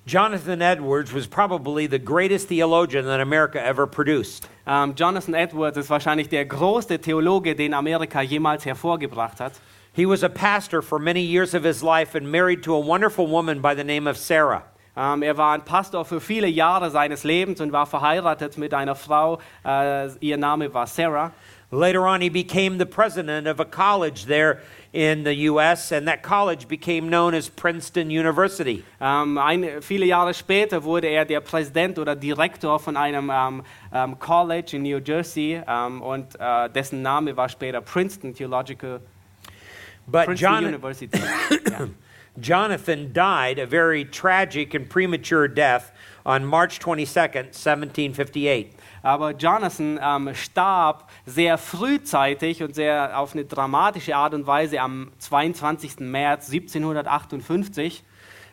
S1: Jonathan Edwards was probably the greatest theologian that America ever produced.
S2: Ähm, Jonathan Edwards ist wahrscheinlich der größte Theologe, den Amerika jemals hervorgebracht hat.
S1: He was a pastor for many years of his life and married to a wonderful woman by the name of Sarah.
S2: Ähm, er war ein Pastor für viele Jahre seines Lebens und war verheiratet mit einer Frau. Äh, ihr Name war Sarah.
S1: Later on, he became the president of a college there in the U.S., and that college became known as Princeton University.
S2: Ähm, ein, viele Jahre später wurde er der Präsident oder Direktor von einem ähm, ähm, College in New Jersey und äh, dessen Name war später Princeton Theological
S1: But
S2: Princeton
S1: Jon-
S2: University. [coughs] ja.
S1: Jonathan died a very tragic and premature death on March 22nd, 1758.
S2: Aber Jonathan ähm, starb sehr frühzeitig und sehr auf eine dramatische Art und Weise am 22. März 1758.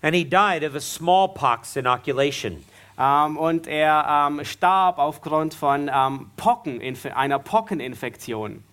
S1: And he died of a smallpox inoculation.
S2: Ähm, und er ähm, starb aufgrund von ähm, Pocken, einer Pockeninfektion.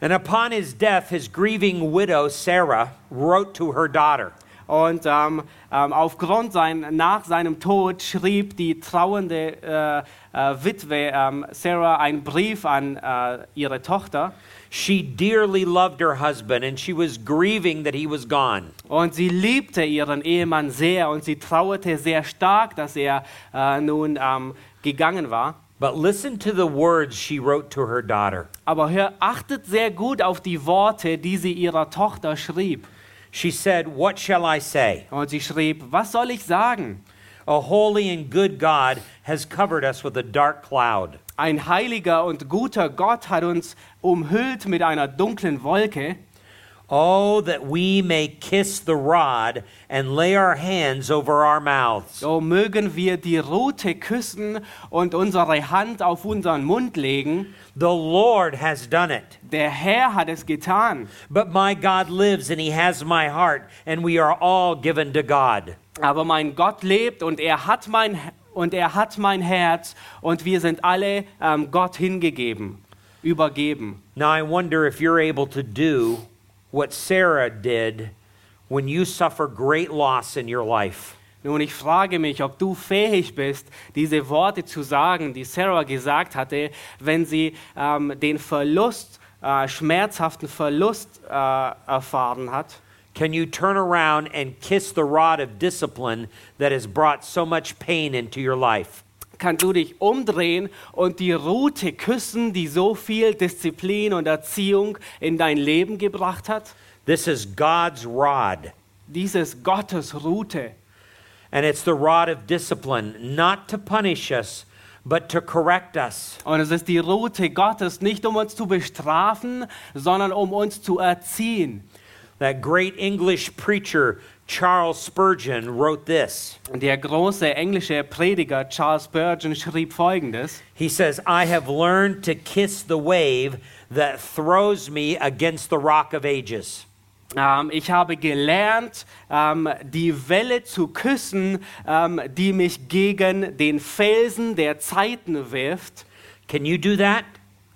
S1: And upon his death, his grieving widow, Sarah, wrote to her daughter.
S2: Und ähm, ähm, aufgrund sein, nach seinem Tod schrieb die trauernde äh, äh, Witwe ähm, Sarah einen Brief an äh, ihre Tochter.
S1: She dearly loved her husband, and she was grieving that he was gone.
S2: Und sie liebte ihren Ehemann sehr und sie trauerte sehr stark, dass er äh, nun ähm, gegangen war.
S1: But listen to the words she wrote to her daughter.
S2: Aber hör, achtet sehr gut auf die Worte, die sie ihrer Tochter schrieb.
S1: She said, What shall I say?
S2: Und sie schrieb, was soll ich sagen?
S1: A holy and good God has covered us with a dark cloud.
S2: Ein heiliger und guter Gott hat uns umhüllt mit einer dunklen Wolke.
S1: Oh, that we may kiss the rod and lay our hands over our mouths.
S2: So mögen wir die Rute küssen und unsere Hand auf unseren Mund legen.
S1: The Lord has done it.
S2: Der Herr hat es getan.
S1: But my God lives and he has my heart, and we are all given to God.
S2: Aber mein Gott lebt und er hat mein, und er hat mein Herz und wir sind alle ähm, Gott hingegeben, übergeben.
S1: Now I wonder if you're able to do what Sarah did when you suffer great loss in your life.
S2: Nun, ich frage mich, ob du fähig bist, diese Worte zu sagen, die Sarah gesagt hatte, wenn sie ähm, den Verlust, äh, schmerzhaften Verlust äh, erfahren hat.
S1: Can you turn around and kiss the rod of discipline that has brought so much pain into your life?
S2: Kannst du dich umdrehen und die Rute küssen, die so viel Disziplin und Erziehung in dein Leben gebracht hat?
S1: This is God's rod,
S2: Dieses Gottes Rute.
S1: and it's the rod of discipline, not to punish us, but to correct us.
S2: Und es ist die Rute Gottes, nicht um uns zu bestrafen, sondern um uns zu erziehen.
S1: That great English preacher, Charles Spurgeon, wrote this.
S2: Der große englische Prediger Charles Spurgeon schrieb folgendes:
S1: He says, I have learned to kiss the wave that throws me against the rock of ages.
S2: ähm, Ich habe gelernt, ähm, die Welle zu küssen, ähm, die mich gegen den Felsen der Zeiten wirft.
S1: Can you do that?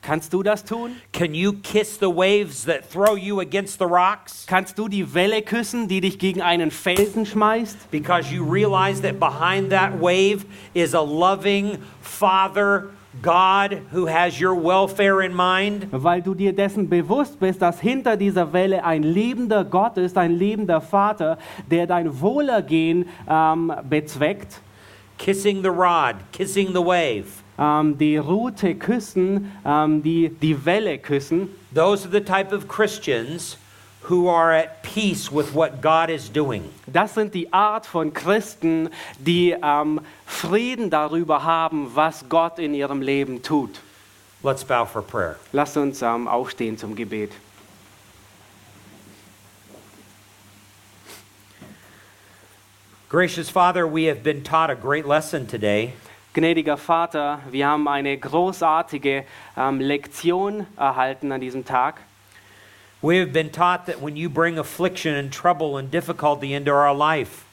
S2: Kannst du das tun?
S1: Can you kiss the waves that throw you against the rocks?
S2: Kannst du die Welle küssen, die dich gegen einen Felsen schmeißt?
S1: Because you realize that behind that wave is a loving Father God who has your welfare in mind?
S2: Weil du dir dessen bewusst bist, dass hinter dieser Welle ein liebender Gott ist, ein liebender Vater, der dein Wohlergehen ähm, bezweckt.
S1: Kissing the rod, kissing the wave.
S2: Ähm, die Rute küssen, ähm, die, die Welle küssen.
S1: Those are the type of Christians who are at peace with what God is doing.
S2: Das sind die Art von Christen, die ähm, Frieden darüber haben, was Gott in ihrem Leben tut.
S1: Let's bow for prayer.
S2: Lasst uns ähm, aufstehen zum Gebet.
S1: Gracious Father, we have been taught a great lesson today.
S2: Gnädiger Vater, wir haben eine großartige ähm, Lektion erhalten an diesem Tag.
S1: We have been taught that when you bring affliction and trouble and difficulty into our life,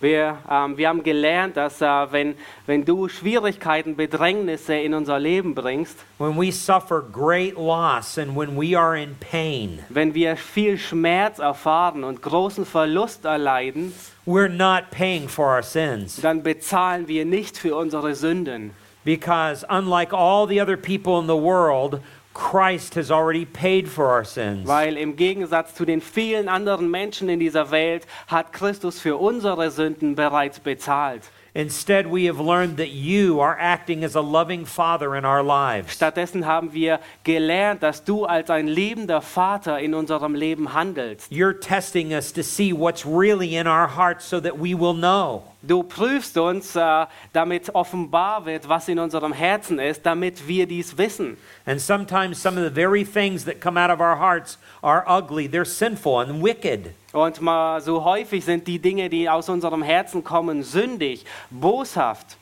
S2: Wir, ähm, wir haben gelernt, dass äh, wenn, wenn du Schwierigkeiten, Bedrängnisse in unser Leben bringst,
S1: when we suffer great loss and when we are in pain,
S2: wenn wir viel Schmerz erfahren und großen Verlust erleiden,
S1: we're not paying for our sins.
S2: dann bezahlen wir nicht für unsere Sünden.
S1: Because unlike all the other people in the world, Christ has already paid for our sins.
S2: Weil im Gegensatz zu den vielen anderen Menschen in dieser Welt hat Christus für unsere Sünden bereits bezahlt.
S1: Instead, we have learned that you are acting as a loving Father in our lives.
S2: Stattdessen haben wir gelernt, dass du als ein liebender Vater in unserem Leben handelst.
S1: You're testing us to see what's really in our hearts so that we will know.
S2: Du prüfst uns, äh, damit offenbar wird, was in unserem Herzen ist, damit wir dies wissen.
S1: And sometimes some of the very things that come out of our hearts are ugly, they're sinful and wicked.
S2: Und mal so häufig sind die Dinge, die aus unserem Herzen kommen, sündig, boshaft.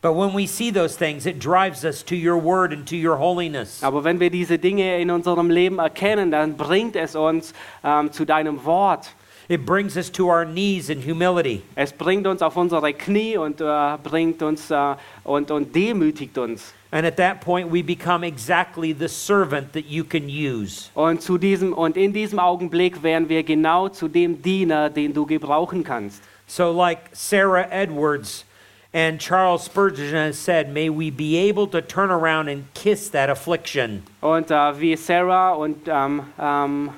S1: But when we see those things, it drives us to your word and to your holiness.
S2: Aber wenn wir diese Dinge in unserem Leben erkennen, dann bringt es uns ähm, zu deinem Wort.
S1: It brings us to our knees in humility.
S2: Es bringt uns auf unsere Knie und äh, bringt uns äh, und, und demütigt uns.
S1: And at that point, we become exactly the servant that you can use.
S2: Und, zu diesem, und in diesem Augenblick werden wir genau zu dem Diener, den du gebrauchen kannst.
S1: So, like Sarah Edwards and Charles Spurgeon has said, may we be able to turn around and kiss that affliction.
S2: Und äh, wie Sarah und ähm, ähm,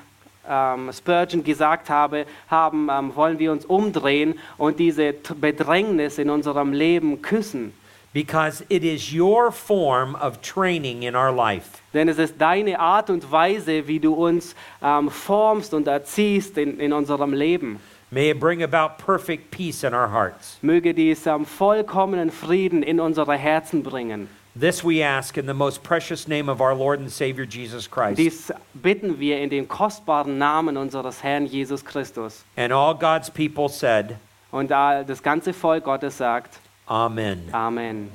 S2: ähm, Spurgeon gesagt habe, haben, ähm, wollen wir uns umdrehen und diese Bedrängnis in unserem Leben küssen.
S1: Because it is your form of training in our life.
S2: Denn es ist deine Art und Weise, wie du uns ähm, formst und erziehst in, in unserem Leben.
S1: May it bring about perfect peace in our hearts.
S2: Möge dies ähm, vollkommenen Frieden in unsere Herzen bringen.
S1: This we ask in the most precious name of our Lord and Savior Jesus Christ.
S2: Dies bitten wir in dem kostbaren Namen unseres Herrn Jesus Christus.
S1: And all God's people said,
S2: Und all das ganze Volk Gottes sagt
S1: Amen.
S2: Amen.